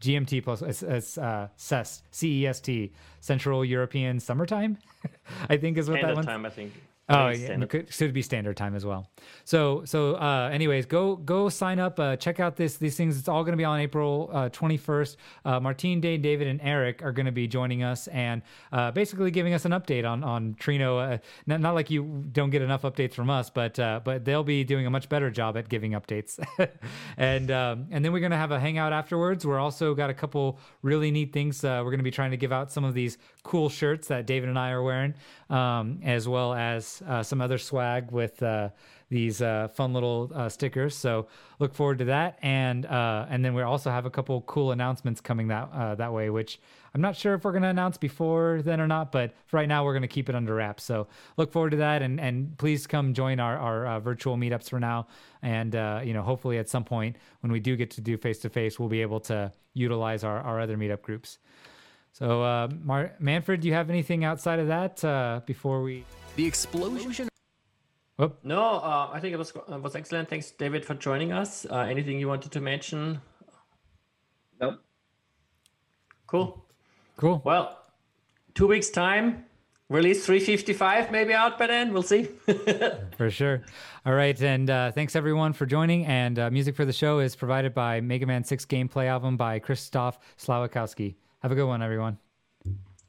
GMT plus it's, it's uh, C-E-S-T, Central European Summertime, I think is what that one.
time, I think.
Oh, yeah, it could, should be standard time as well. So, so, uh, anyways, go go sign up. Uh, check out this these things. It's all going to be on April uh, twenty first. Uh, Martine, Dave, David, and Eric are going to be joining us and uh, basically giving us an update on on Trino. Uh, not, not like you don't get enough updates from us, but but they'll be doing a much better job at giving updates. and um, and then we're going to have a hangout afterwards. We're also got a couple really neat things. we're going to be trying to give out some of these cool shirts that David and I are wearing, um, as well as uh, some other swag with uh, these uh, fun little uh, stickers. So look forward to that, and uh, and then we also have a couple cool announcements coming that uh, that way, which I'm not sure if we're going to announce before then or not, but right now we're going to keep it under wraps. So look forward to that, and and please come join our our virtual meetups for now, and you know hopefully at some point when we do get to do face to face, we'll be able to utilize our our other meetup groups. So, uh, Mar- Manfred, do you have anything outside of that uh, before we?
The explosion.
Whoop. No, uh, I think it was uh, was excellent. Thanks, David, for joining us. Uh, anything you wanted to mention?
Nope.
Cool.
Cool.
Well, two weeks time. Release 355 maybe out by then. We'll see.
for sure. All right, and uh, thanks everyone for joining. And music for the show is provided by Mega Man 6 gameplay album by Krzysztof Slowikowski. Have a good one, everyone.